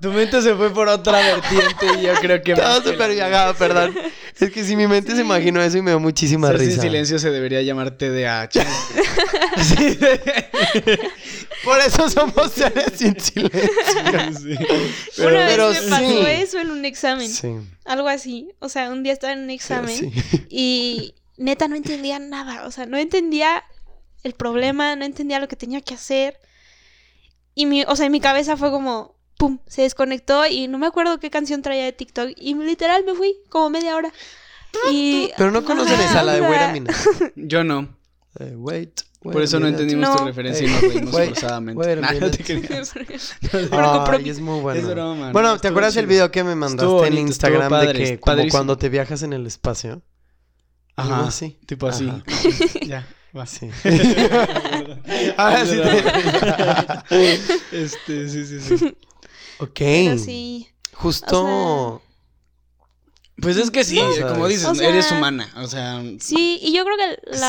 Tu mente se fue por otra vertiente y yo creo que... Que súper viajado, perdón. Es que si mi mente se imaginó eso y me dio muchísima Ser sin risa. silencio se debería llamar TDAH. Sí, Por eso somos seres sin silencio. sí. una vez pero me sí. pasó eso en un examen. Sí, Algo así. O sea, un día estaba en un examen. sí. Y neta no entendía nada, o sea, no entendía el problema, no entendía lo que tenía que hacer. Y mi, o sea, en mi cabeza fue como, pum, se desconectó y no me acuerdo qué canción traía de TikTok y literal me fui como media hora. Y Pero no conocen Ajá, esa, la de Wait sea, a minute. Yo no. Eh, wait, wait Por eso no entendimos tu referencia y Ey, nos reímos wait, forzadamente. Nah, no te creas. Es muy bueno. Es broma, bueno, no, ¿te estuvo acuerdas el chido. video que me mandaste Estuvo en bonito, Instagram de que como cuando te viajas en el espacio? Ajá, así. tipo así. Ajá. ya. Va. Sí. Ahora sí te- Este, sí, sí, sí. ok. Pero sí. Justo. Pues es que sí, No, como dices, O sea- eres humana. O sea, Sí, y yo creo que la...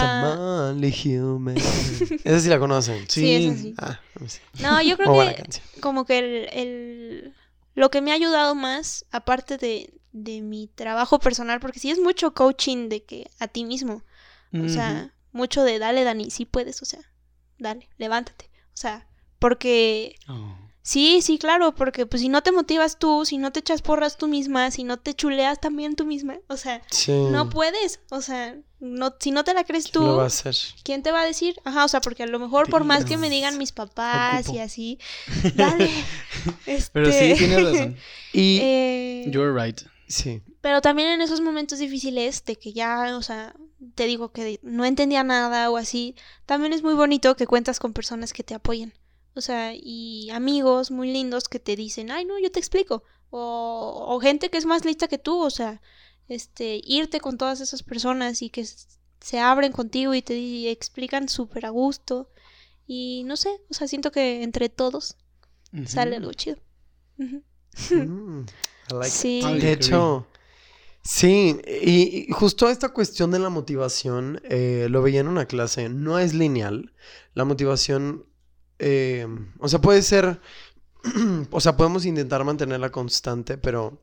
Somali human. Esa sí la conocen. Sí, sí. Ah, no sé. No, yo creo que canción. como que el, el- lo que me ha ayudado más, aparte de, de mi trabajo personal, porque sí es mucho coaching de que a ti mismo, o sea, mucho de dale, Dani, sí puedes, o sea, dale, levántate, o sea, porque. Oh. sí, sí, claro, porque pues si no te motivas tú, si no te echas porras tú misma, si no te chuleas también tú misma, o sea, Sí. no puedes, o sea, no, si no te la crees ¿Quién lo tú, va a hacer? ¿Quién te va a decir? Ajá, o sea, porque a lo mejor por más que me digan mis papás Ocupo. y así, dale. este, Pero sí, tienes razón. Y. eh, You're right. Sí. Pero también en esos momentos difíciles de que ya, o sea, te digo que no entendía nada o así, también es muy bonito que cuentas con personas que te apoyen. O sea, y amigos muy lindos que te dicen, ay, no, yo te explico. O, o gente que es más lista que tú, o sea, este, irte con todas esas personas y que se abren contigo y te di- explican súper a gusto. Y no sé, o sea, siento que entre todos sale algo chido. Mm, I like it. Sí. I De agree. hecho, sí, y, justo esta cuestión de la motivación, eh, lo veía en una clase, no es lineal. La motivación, eh, o sea, puede ser, o sea, podemos intentar mantenerla constante, pero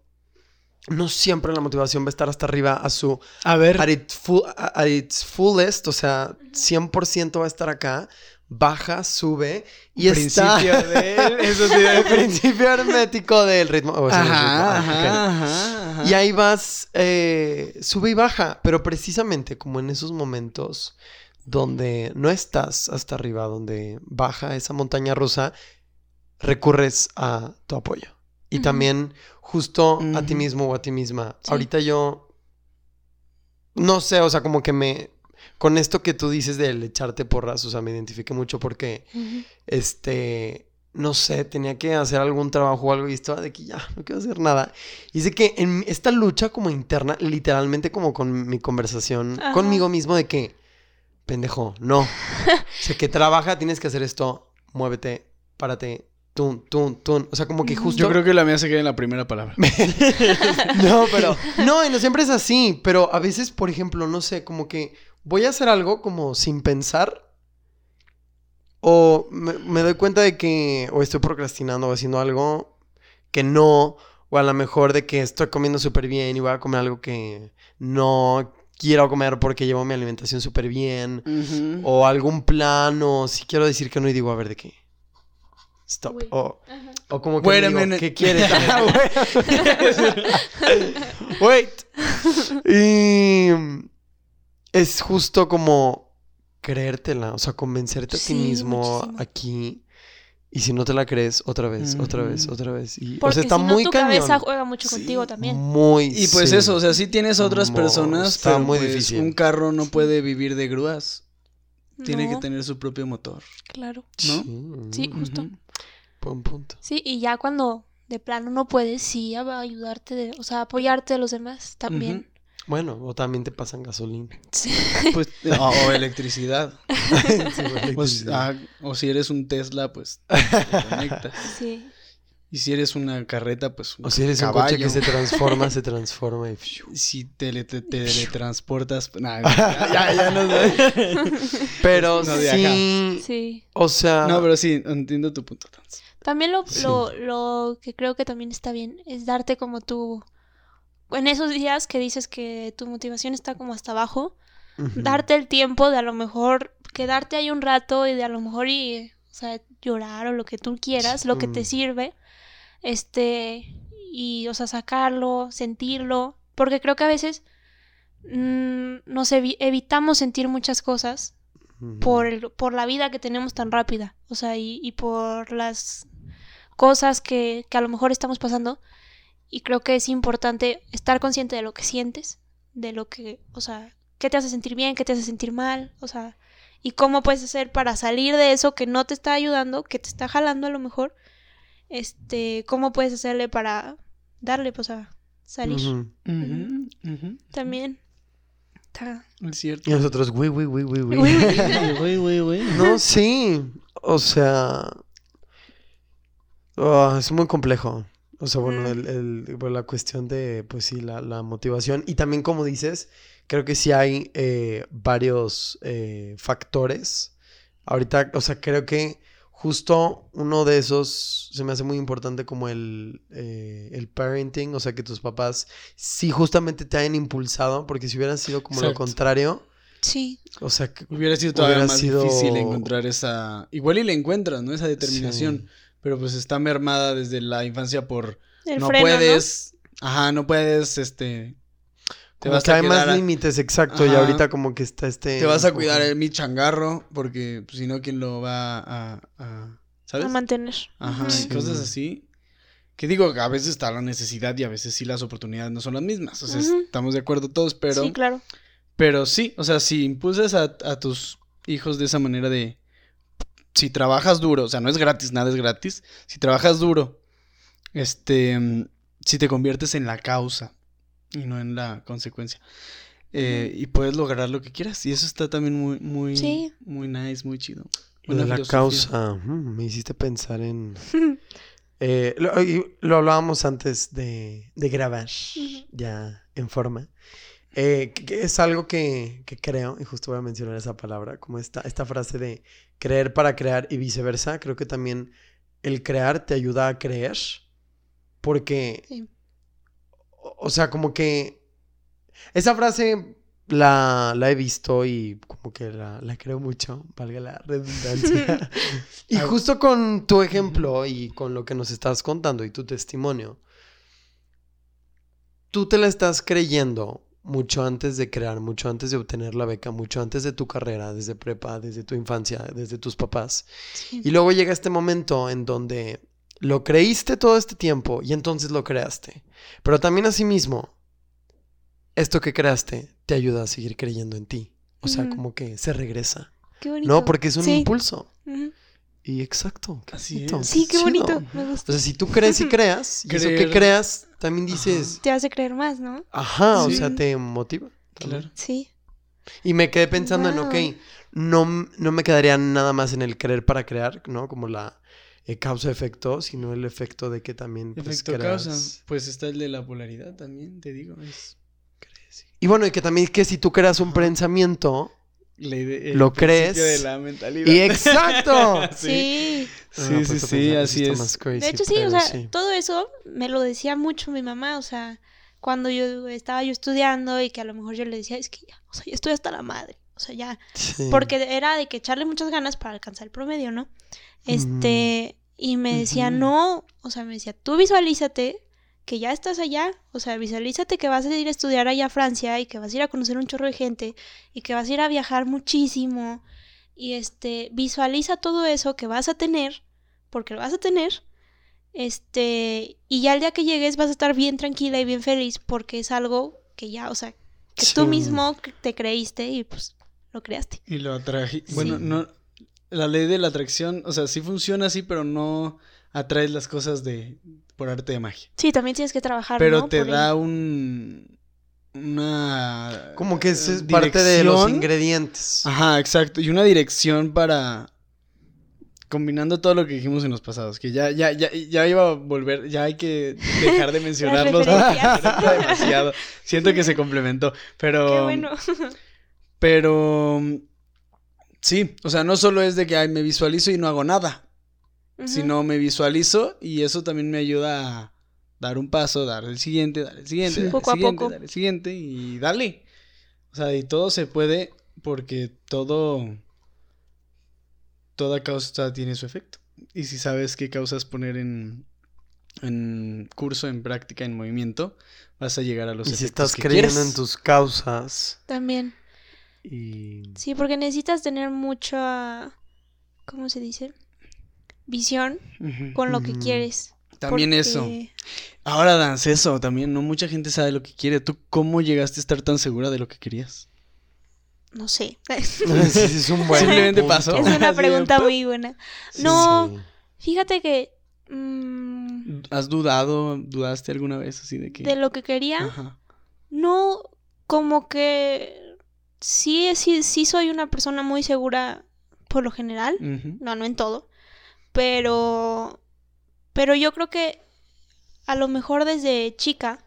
no siempre la motivación va a estar hasta arriba a su, A ver, at its, full- at its fullest, o sea, 100% va a estar acá, baja, sube y está... principio de... Eso sí, el principio hermético del ritmo. Ajá, ah, ajá, ajá. Y ahí vas, eh, sube y baja, pero precisamente como en esos momentos donde no estás hasta arriba, donde baja esa montaña rusa, recurres a tu apoyo. Y también justo a ti mismo o a ti misma. Sí. Ahorita yo, no sé, o sea, como que me, con esto que tú dices del echarte porras, o sea, me identifiqué mucho porque este, no sé, tenía que hacer algún trabajo o algo y estaba de que ya, no quiero hacer nada. Y sé que en esta lucha como interna, literalmente como con mi conversación Ajá. conmigo mismo de que, pendejo, no. o sea, que trabaja, tienes que hacer esto, muévete, párate, tun, tun, tun. O sea, como que justo... Yo creo que la mía se queda en la primera palabra. No, pero. No, y no siempre es así. Pero a veces, por ejemplo, no sé, como que voy a hacer algo como sin pensar. O me, me doy cuenta de que. O estoy procrastinando o haciendo algo que no. O a lo mejor de que estoy comiendo súper bien y voy a comer algo que no quiero comer porque llevo mi alimentación súper bien. O algún plan. O si quiero decir que no y digo, a ver de qué. Stop. O, o como que Wait a digo, minute. ¿qué quieres? Wait. Wait. Y es justo como creértela, o sea, convencerte a ti mismo muchísimo. aquí. Y si no te la crees, otra vez, otra vez, otra vez. Y, o Porque sea, está si no, muy tu cañón. cabeza juega mucho contigo Sí, también. Muy. Y pues sí. eso, o sea, sí tienes otras Mo- personas, está pero muy pues, difícil. un carro no puede vivir de grúas. Tiene que tener su propio motor, Claro. ¿no? Sí, justo. Buen punto. Sí, y ya cuando de plano no puedes, sí, ayudarte, de, o sea, apoyarte de los demás también. Bueno, o también te pasan gasolina. Sí. Pues, o, o electricidad. Sí, Pues, ah, o si eres un Tesla, pues te conectas. sí. Y si eres una carreta, pues un O si eres un caballo. coche que se transforma, se transforma y... fiu. Si te, le- te- te teletransportas, pues, nah, ya, ya, ya no sé. Pero No, de sí, Sí. o sea... No, pero sí, entiendo tu punto. También lo, Sí. lo, lo que creo que también está bien es darte como tu... En esos días que dices que tu motivación está como hasta abajo, darte el tiempo de a lo mejor quedarte ahí un rato y de a lo mejor y, o sea, llorar o lo que tú quieras, lo que te Mm. sirve, este, y, o sea, sacarlo, sentirlo, porque creo que a veces mm, nos evi- evitamos sentir muchas cosas por, el- por la vida que tenemos tan rápida, o sea, y, y por las cosas que, que a lo mejor estamos pasando, y creo que es importante estar consciente de lo que sientes, de lo que, o sea, qué te hace sentir bien, qué te hace sentir mal, o sea, y cómo puedes hacer para salir de eso que no te está ayudando, que te está jalando a lo mejor, este, cómo puedes hacerle para darle, pues, a salir. También. Está... Es cierto. Y nosotros, güey, güey, güey, güey, güey. Güey, güey, güey. No, sí. O sea. ah, es muy complejo. O sea, bueno, Mm. el, el- bueno, la cuestión de, pues sí, la, la motivación. Y también, como dices, creo que sí hay eh, varios eh, factores. Ahorita, o sea, creo que justo uno de esos se me hace muy importante como el, eh, el parenting. O sea, que tus papás sí justamente te hayan impulsado. Porque si hubieran sido como lo contrario, Sí. o sea, que- Hubiera sido todavía Hubiera más sido- difícil encontrar esa. Igual y la encuentras, ¿no? Esa determinación. Sí. Pero pues está mermada desde la infancia por. El no freno, puedes. Ajá, no puedes, este. Te Como vas que a hay más a- límites, exacto. Y ahorita como que está este... Te vas a cuidar el mi changarro, porque pues, si no, ¿quién lo va a. a- ¿Sabes? A mantener. Ajá, y cosas así. Que digo, a veces está la necesidad y a veces sí las oportunidades no son las mismas. O sea, estamos de acuerdo todos, pero. Sí, claro. Pero sí, o sea, si impulsas a, a tus hijos de esa manera de... Si trabajas duro, o sea, no es gratis, nada es gratis. Si trabajas duro, este... Si te conviertes en la causa y no en la consecuencia. eh, y puedes lograr lo que quieras. Y eso está también muy, muy, Sí. muy nice, muy chido. Buena la filosofía. causa. mm, me hiciste pensar en... Eh, lo, hablábamos antes de, de grabar, ya en forma. Eh, que- es algo que, que creo, y justo voy a mencionar esa palabra, como esta, esta frase de creer para crear y viceversa. Creo que también el crear te ayuda a creer, porque Sí. o o sea, como que esa frase la, la he visto y como que la, la creo mucho, valga la redundancia. y justo con tu ejemplo y con lo que nos estás contando y tu testimonio, tú te la estás creyendo mucho antes de crear, mucho antes de obtener la beca, mucho antes de tu carrera, desde prepa, desde tu infancia, desde tus papás. Sí. Y luego llega este momento en donde lo creíste todo este tiempo y entonces lo creaste. Pero también asimismo, esto que creaste te ayuda a seguir creyendo en ti. O sea, como que se regresa. Qué bonito. No, porque es un Sí. impulso. Y exacto. qué Así bonito, es. Sí, qué bonito. Me O gusta. sea, si tú crees y creas, y eso que creas, también dices, Te hace creer más, ¿no? ajá, o sea, te motiva. también. Claro. Sí. Y me quedé pensando en, ok, no, no me quedaría nada más en el creer para crear, ¿no? Como la eh, causa-efecto, sino el efecto de que también pues, Efecto creas- causa. Pues está el de la polaridad también, te digo. Es Y bueno, y que también que si tú creas un pensamiento, Lo crees. de la mentalidad. y exacto. Sí. Sí, sí, pues, sí, sí, así es. más crazy, De hecho, sí, o sea, sí. todo eso me lo decía mucho mi mamá, o sea, cuando yo estaba yo estudiando y que a lo mejor yo le decía, es que ya, o sea, ya estoy hasta la madre, o sea, ya, Sí. porque era de que echarle muchas ganas para alcanzar el promedio, ¿no? Este, y me decía, no, o sea, me decía, tú visualízate que ya estás allá, o sea, visualízate que vas a ir a estudiar allá a Francia y que vas a ir a conocer un chorro de gente y que vas a ir a viajar muchísimo y este, visualiza todo eso que vas a tener, porque lo vas a tener, este, y ya el día que llegues vas a estar bien tranquila y bien feliz porque es algo que ya, o sea, que tú mismo te creíste y pues lo creaste. Y lo atraje. Sí. Bueno, no. La ley de la atracción, o sea, sí funciona así, pero no atraes las cosas de por arte de magia. Sí, también tienes que trabajar. Pero ¿no? te Por da un. Una. Como que es eh, parte de los ingredientes. Ajá, exacto. Y una dirección para. Combinando todo lo que dijimos en los pasados. Que ya, ya, ya, ya iba a volver. Ya hay que dejar de mencionarlos. demasiado. Siento que se complementó. Pero. Qué bueno. Pero. Sí, o sea, no solo es de que ay, me visualizo y no hago nada. Ujú. Sino me visualizo y eso también me ayuda a dar un paso, dar el siguiente, dar el siguiente, Sí. dar Poco a el siguiente, poco. dar el siguiente y dale. O sea, y todo se puede porque todo. Toda causa tiene su efecto. Y si sabes qué causas poner en, en curso, en práctica, en movimiento, vas a llegar a los Y si estás que creyendo quieres. en tus causas También. y... Sí, porque necesitas tener mucha. ¿Cómo se dice? Visión con lo que Ujú. quieres. También eso. Ahora, Dance, eso también, no mucha gente sabe lo que quiere. ¿Tú cómo llegaste a estar tan segura de lo que querías? No sé. Es un buen Simplemente punto. pasó. es una pregunta muy buena. No. sí. Fíjate que. mm, ¿Has dudado, dudaste alguna vez así de que... de lo que quería. Ajá. No, como que sí, sí, sí soy una persona muy segura por lo general. No, no en todo. Pero. Pero yo creo que a lo mejor desde chica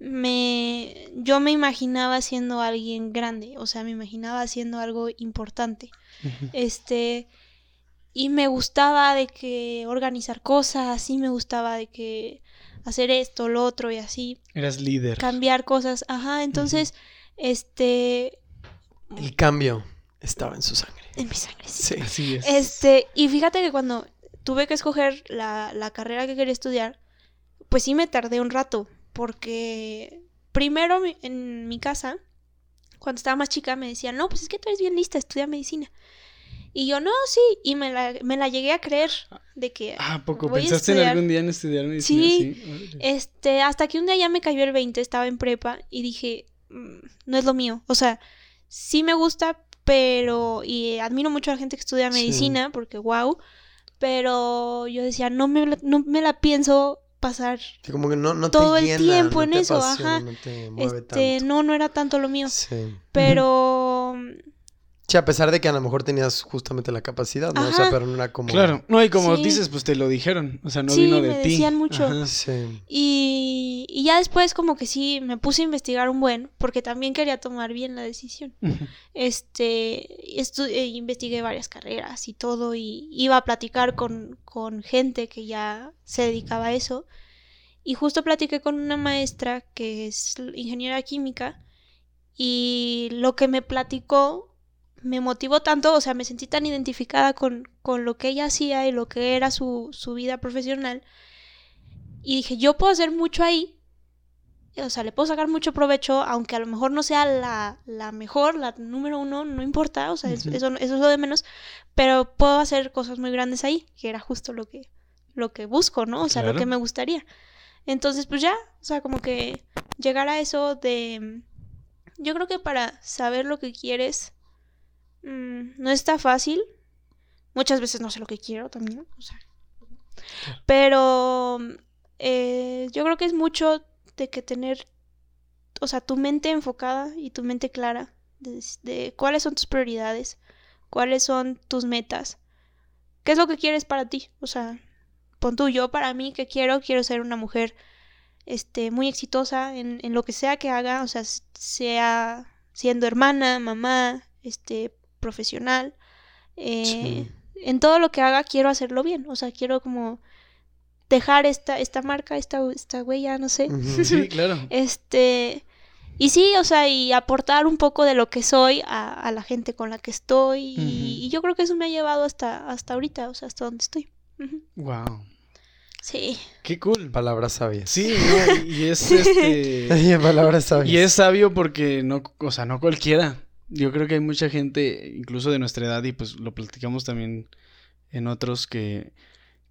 me. Yo me imaginaba siendo alguien grande. O sea, me imaginaba siendo algo importante. Este. Y me gustaba de que organizar cosas, y me gustaba de que hacer esto, lo otro y así, Eras líder. cambiar cosas. Ajá, entonces, este, El cambio estaba en su sangre. en mi sangre. sí. Sí. Así es. Este, y fíjate que cuando tuve que escoger la, la carrera que quería estudiar, pues sí me tardé un rato, porque primero en mi casa, cuando estaba más chica, me decían, no, pues es que tú eres bien lista, estudia medicina. Y yo, no, sí, y me la, me la llegué a creer, de que, Ah, ¿a poco voy a pensaste en algún día en estudiar medicina? Sí. Este, hasta que un día ya me cayó el 20, estaba en prepa, y dije, "Mm, no es lo mío, o sea, sí me gusta, pero, y admiro mucho a la gente que estudia Sí. medicina, porque wow, pero yo decía, no me, la- no me la pienso pasar, Que como que no, no Todo te el tiempo no en te eso, apasiona, ajá. No te mueve este, tanto. no, no era tanto lo mío, Sí. pero, Sí, a pesar de que a lo mejor tenías justamente la capacidad, ¿no? O sea, pero no era como... Claro. No, y como Sí. dices, pues te lo dijeron. O sea, no Sí, vino de me ti. decían mucho. Ajá. Sí. y, y ya después como que sí, me puse a investigar un buen, porque también quería tomar bien la decisión. Este, estu- eh, investigué varias carreras y todo y iba a platicar con, con gente que ya se dedicaba a eso. Y justo platiqué con una maestra que es ingeniera química y lo que me platicó me motivó tanto, o sea, me sentí tan identificada con, con lo que ella hacía y lo que era su, su vida profesional. Y dije, yo puedo hacer mucho ahí o sea, le puedo sacar mucho provecho, aunque a lo mejor no sea la, la mejor, la número uno, no importa, o sea, eso, eso es lo de menos, pero puedo hacer cosas muy grandes ahí, que era justo lo que, lo que busco, ¿no? O sea, lo que me gustaría. Entonces, pues ya, o sea, como que llegar a eso de... Yo creo que para saber lo que quieres mm, no está fácil. Muchas veces no sé lo que quiero también, o sea. Pero eh, yo creo que es mucho de que tener, o sea, tu mente enfocada y tu mente clara de, de cuáles son tus prioridades, cuáles son tus metas, qué es lo que quieres para ti. O sea, pon tú, yo para mí que quiero, quiero ser una mujer este, muy exitosa en, en lo que sea que haga, o sea, sea siendo hermana, mamá, este, profesional, eh, Sí. en todo lo que haga quiero hacerlo bien, o sea, quiero como dejar esta, esta marca, esta, esta huella, no sé. Sí, claro. Este, y sí, o sea, y aportar un poco de lo que soy a, a la gente con la que estoy. y, yo creo que eso me ha llevado hasta, hasta ahorita, o sea, hasta donde estoy. Wow. Sí. Qué cool. Palabras sabias. Sí, no, y es este. Palabras sabias. Y es sabio porque no, o sea, no cualquiera. Yo creo que hay mucha gente, incluso de nuestra edad, y pues lo platicamos también en otros, que,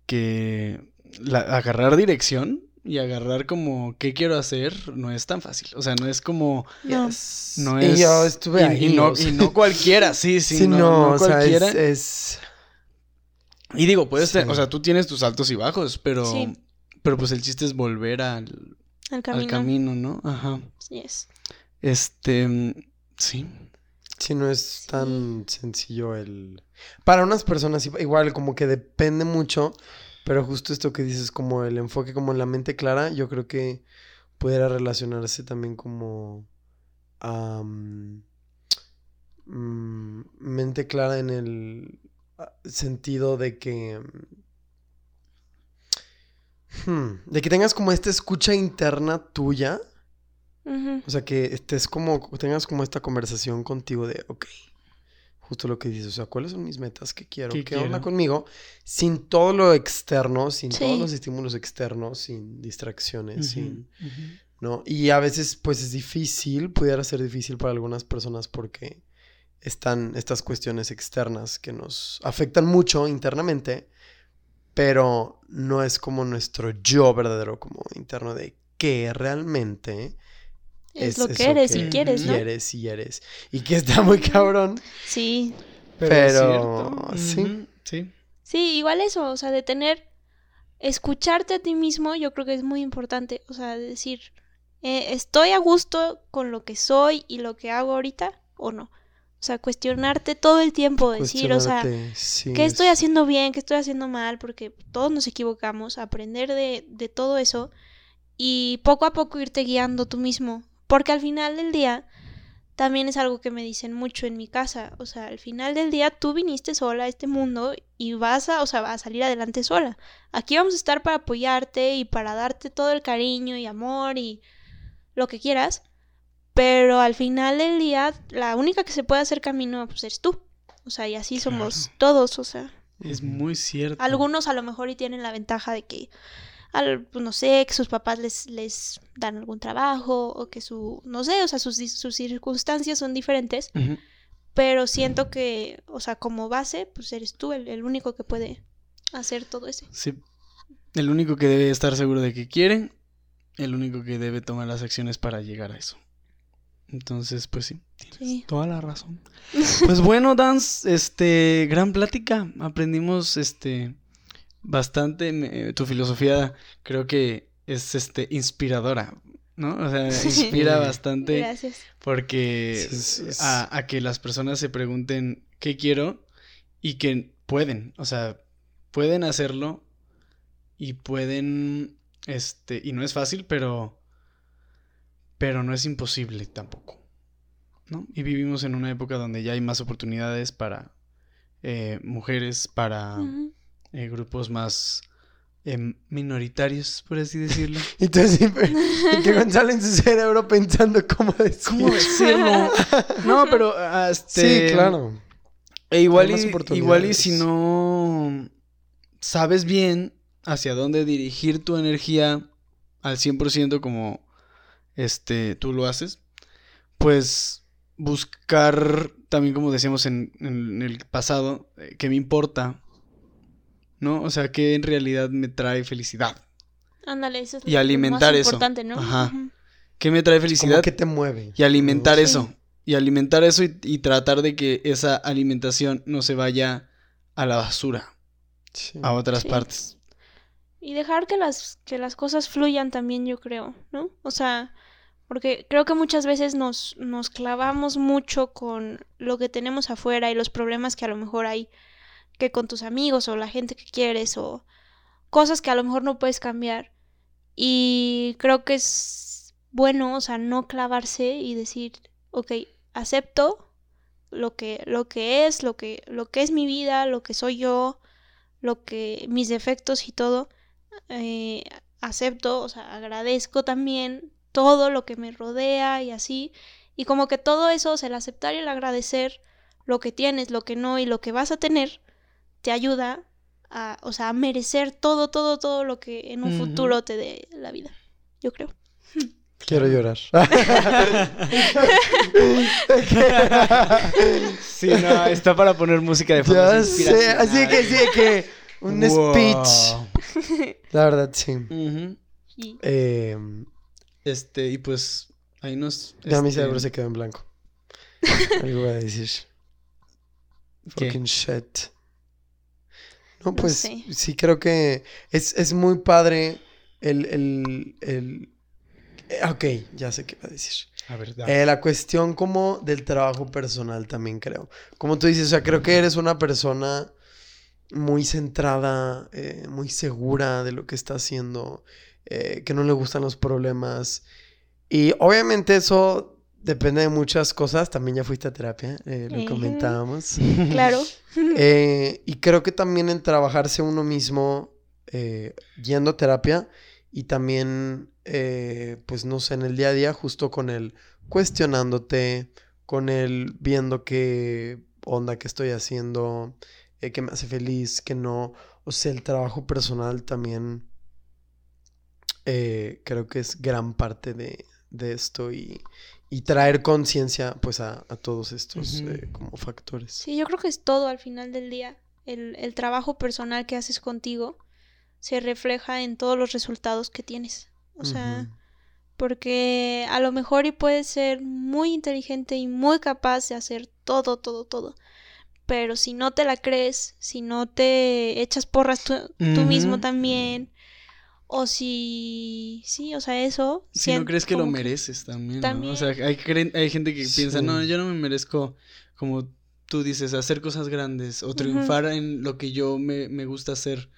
que la- agarrar dirección y agarrar como qué quiero hacer no es tan fácil. O sea, no es como, No. Yes. no y es. yo estuve y, ahí. y no, y cualquiera, sí, sí, sí, no, no, no o sea, cualquiera. es, es- Y digo, puedes, Sí. o sea, tú tienes tus altos y bajos, pero, Sí. pero pues el chiste es volver al, al camino. camino, ¿no? Ajá. Sí es. Este, sí. Sí, no es Sí. tan sencillo el... Para unas personas igual como que depende mucho, pero justo esto que dices como el enfoque como la mente clara, yo creo que pudiera relacionarse también como mm, mente clara en el ah, sentido de que hmm, de que tengas como esta escucha interna tuya. O sea, que estés como, tengas como esta conversación contigo de, ok, justo lo que dices, o sea, ¿cuáles son mis metas? ¿Qué quiero? ¿Qué ¿Qué, onda conmigo? Sin todo lo externo, sin Sí. todos los estímulos externos, sin distracciones, sin. ¿no? Y a veces, pues es difícil, pudiera ser difícil para algunas personas porque están estas cuestiones externas que nos afectan mucho internamente, pero no es como nuestro yo verdadero, como interno de que realmente Es, lo que eres y quieres, ¿no? quieres y eres. Y que está muy cabrón. Sí. Pero, sí. Sí. Sí, igual eso, o sea, de tener, escucharte a ti mismo, yo creo que es muy importante, o sea, de decir, eh, ¿estoy a gusto con lo que soy y lo que hago ahorita o no? O sea, cuestionarte todo el tiempo, decir, o sea, sí, ¿qué estoy es- haciendo bien? ¿Qué estoy haciendo mal? Porque todos nos equivocamos, aprender de, de todo eso y poco a poco irte guiando tú mismo. Porque al final del día, también es algo que me dicen mucho en mi casa. O sea, al final del día tú viniste sola a este mundo y vas a, o sea, vas a salir adelante sola. Aquí vamos a estar para apoyarte y para darte todo el cariño y amor y lo que quieras. Pero al final del día, la única que se puede hacer camino, pues eres tú. O sea, y así somos todos, o sea. Es muy cierto. Algunos a lo mejor y tienen la ventaja de que, al- pues, no sé, que sus papás les, les dan algún trabajo o que su, no sé, o sea, sus, sus circunstancias son diferentes, pero siento que, o sea, como base, pues eres tú el, el único que puede hacer todo eso. Sí. El único que debe estar seguro de que quiere, el único que debe tomar las acciones para llegar a eso. Entonces, pues sí, tienes Sí. toda la razón. Pues bueno, Dance, este, gran plática. Aprendimos, este, bastante. me- tu filosofía creo que es, este, inspiradora, ¿no? O sea, inspira bastante Gracias. porque Sí, sí, sí. a, a que las personas se pregunten qué quiero y que pueden, o sea, pueden hacerlo y pueden, este, y no es fácil, pero, pero no es imposible tampoco, ¿no? Y vivimos en una época donde ya hay más oportunidades para eh, mujeres, para. Eh, grupos más em, minoritarios, por así decirlo. Y tú siempre, y que Gonzalo en su cerebro pensando cómo decir. ¿Cómo decirlo? No, pero ah, este, Sí, claro. E igual, y, igual y si no sabes bien hacia dónde dirigir tu energía al 100% como este, tú lo haces, pues buscar también como decíamos en, en el pasado, eh, qué me importa, ¿no? O sea, qué en realidad me trae felicidad. Ándale, eso es Y lo alimentar más eso. importante, ¿no? Ajá. ¿Qué me trae felicidad? que te mueve. Y alimentar Sí. eso. Y alimentar eso y, y tratar de que esa alimentación no se vaya a la basura, Sí. a otras Sí. partes. Y dejar que las, que las cosas fluyan también, yo creo, ¿no? O sea, porque creo que muchas veces nos, nos clavamos mucho con lo que tenemos afuera y los problemas que a lo mejor hay que con tus amigos o la gente que quieres o cosas que a lo mejor no puedes cambiar. Y creo que es bueno, o sea, no clavarse y decir, ok, acepto lo que, lo que es, lo que, lo que es mi vida, lo que soy yo, lo que, mis defectos y todo eh, acepto, o sea, agradezco también todo lo que me rodea y así. Y como que todo eso, el aceptar y el agradecer lo que tienes, lo que no y lo que vas a tener, te ayuda a, o sea, a merecer todo, todo, todo lo que en un futuro te dé la vida. Yo creo. Quiero llorar. Sí, no, está para poner música de fondo. ya sé. Así que sí, que un Wow. speech. La verdad, sí. Eh, Este, y pues ahí nos. ya mi este, cerebro se quedó en blanco. Algo voy a decir. ¿Qué? Fucking shit. No, No pues sé. sí creo que es, es muy padre el, el, el... eh, Ok, ya sé qué va a decir. A ver. Eh, la cuestión como del trabajo personal también creo. Como tú dices, o sea, creo que eres una persona muy centrada, eh, muy segura de lo que está haciendo, eh, que no le gustan los problemas. Y obviamente eso depende de muchas cosas. También ya fuiste a terapia, eh, lo comentábamos. claro. Eh, y creo que también en trabajarse uno mismo eh, yendo a terapia y también, eh, pues no sé, en el día a día, justo con el cuestionándote, con el viendo qué onda que estoy haciendo, que me hace feliz, que no. O sea, el trabajo personal también eh, creo que es gran parte de, de esto y, y traer conciencia pues a, a todos estos eh, como factores. Sí, yo creo que es todo al final del día. El, el trabajo personal que haces contigo se refleja en todos los resultados que tienes. O sea, porque a lo mejor y puedes ser muy inteligente y muy capaz de hacer todo, todo, todo. Pero si no te la crees, si no te echas porras tú, tú mismo también, o si... Sí, o sea, eso... Si no crees que lo mereces también. O sea, hay, hay gente que piensa, no, yo no me merezco como tú dices, hacer cosas grandes o triunfar en lo que yo me, me gusta hacer,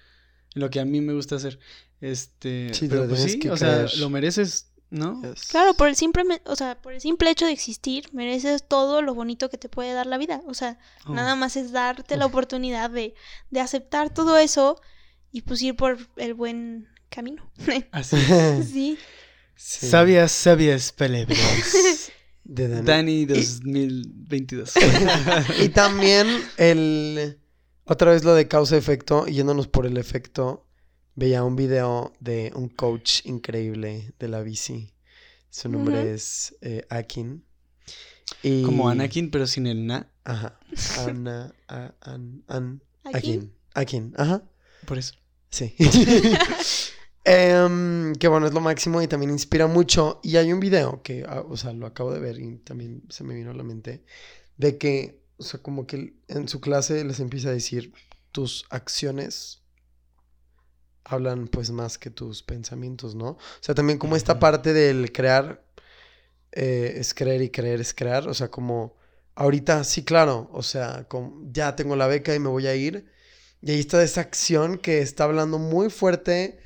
en lo que a mí me gusta hacer. Este, Sí, pero pues sí, que o sea, lo mereces, ¿no? Yes. Claro, por el simple, o sea, por el simple hecho de existir, mereces todo lo bonito que te puede dar la vida. O sea, Oh. nada más es darte la oportunidad de, de aceptar todo eso y pues ir por el buen camino. Así. sí. Sí. Sabias, sabias palabras. De Dani. Dani 2022. Y también el... Otra vez lo de causa-efecto, yéndonos por el efecto, veía un video de un coach increíble de la bici. Su nombre es eh, Akin. Y... Como Anakin, pero sin el na. Ajá. Ana, a- an, an, Aquí. Akin. Akin, ajá. Por eso. Sí. Em, que bueno, es lo máximo y también inspira mucho. Y hay un video que, ah, o sea, lo acabo de ver y también se me vino a la mente, de que, o sea, como que en su clase les empieza a decir, tus acciones hablan pues más que tus pensamientos, ¿no? O sea, también como esta parte del crear eh, es creer y creer es crear, o sea, como ahorita sí, claro, o sea, como, ya tengo la beca y me voy a ir. Y ahí está esa acción que está hablando muy fuerte,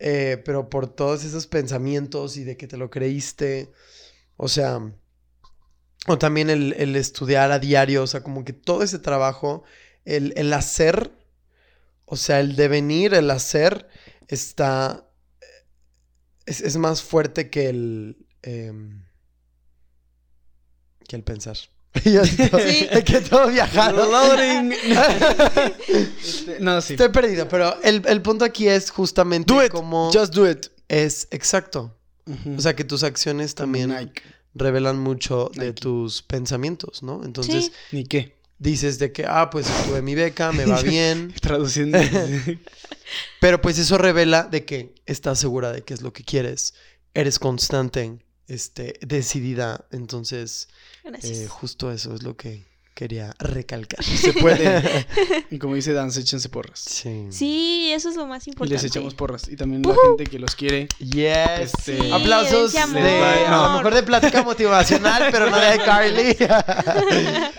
eh, pero por todos esos pensamientos y de que te lo creíste. O sea, o también el, el estudiar a diario, o sea, como que todo ese trabajo, el, el hacer, o sea, el devenir, el hacer, está, es, es más fuerte que el, em, que el pensar. Y yo así todo- Sí. que todo viajado. Loading. Este, no, sí. Estoy perdido, pero el, el punto aquí es justamente Do it. como Just do it. es exacto. O sea, que tus acciones también Nike. revelan mucho de tus pensamientos, ¿no? Entonces Sí. Ni qué. dices de que, ah, pues tuve mi beca, me va bien, Traduciendo. pero pues eso revela de que estás segura de qué es lo que quieres, eres constante, este, decidida, entonces Gracias. eh, justo eso es lo que quería recalcar. Se puede. Y como dice Dan, échense porras. Sí. Sí, eso es lo más Y importante. les echamos porras. Y también la gente que los quiere. Yes. Este- Sí, Aplausos de, a lo mejor de plática motivacional, pero no de Carly.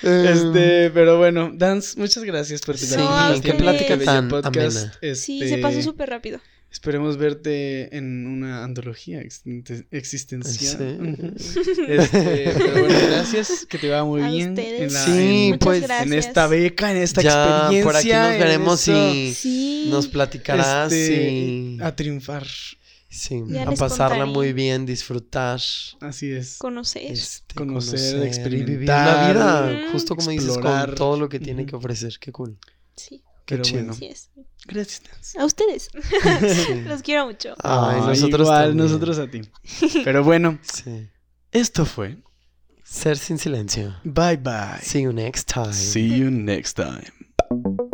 Este, pero bueno, Dance, muchas gracias por Sí, a aquí qué plática tan Podcast. amena. Sí, Este, se pasó súper rápido. Esperemos verte en una antología existen- existencial. Sí. Este, pero bueno, gracias, que te va muy A bien. ustedes. En, la- Sí, en- pues, gracias. en esta beca, en esta ya, experiencia. por aquí nos veremos y Sí. nos platicarás este, y a triunfar. sí, Ya a pasarla contaré. muy bien, disfrutar, Así es. Conocer. este, Conocer, y vivir experimentar, la vida, Mm. justo como dices, con todo lo que tiene que ofrecer. Qué cool. Sí, Qué Pero chido. bueno. es. Gracias. A ustedes. Sí. Los quiero mucho. Ay, Ay, nosotros igual, también. nosotros a ti. Pero bueno, Sí. esto fue. Ser sin silencio. Bye bye. See you next time. See you next time.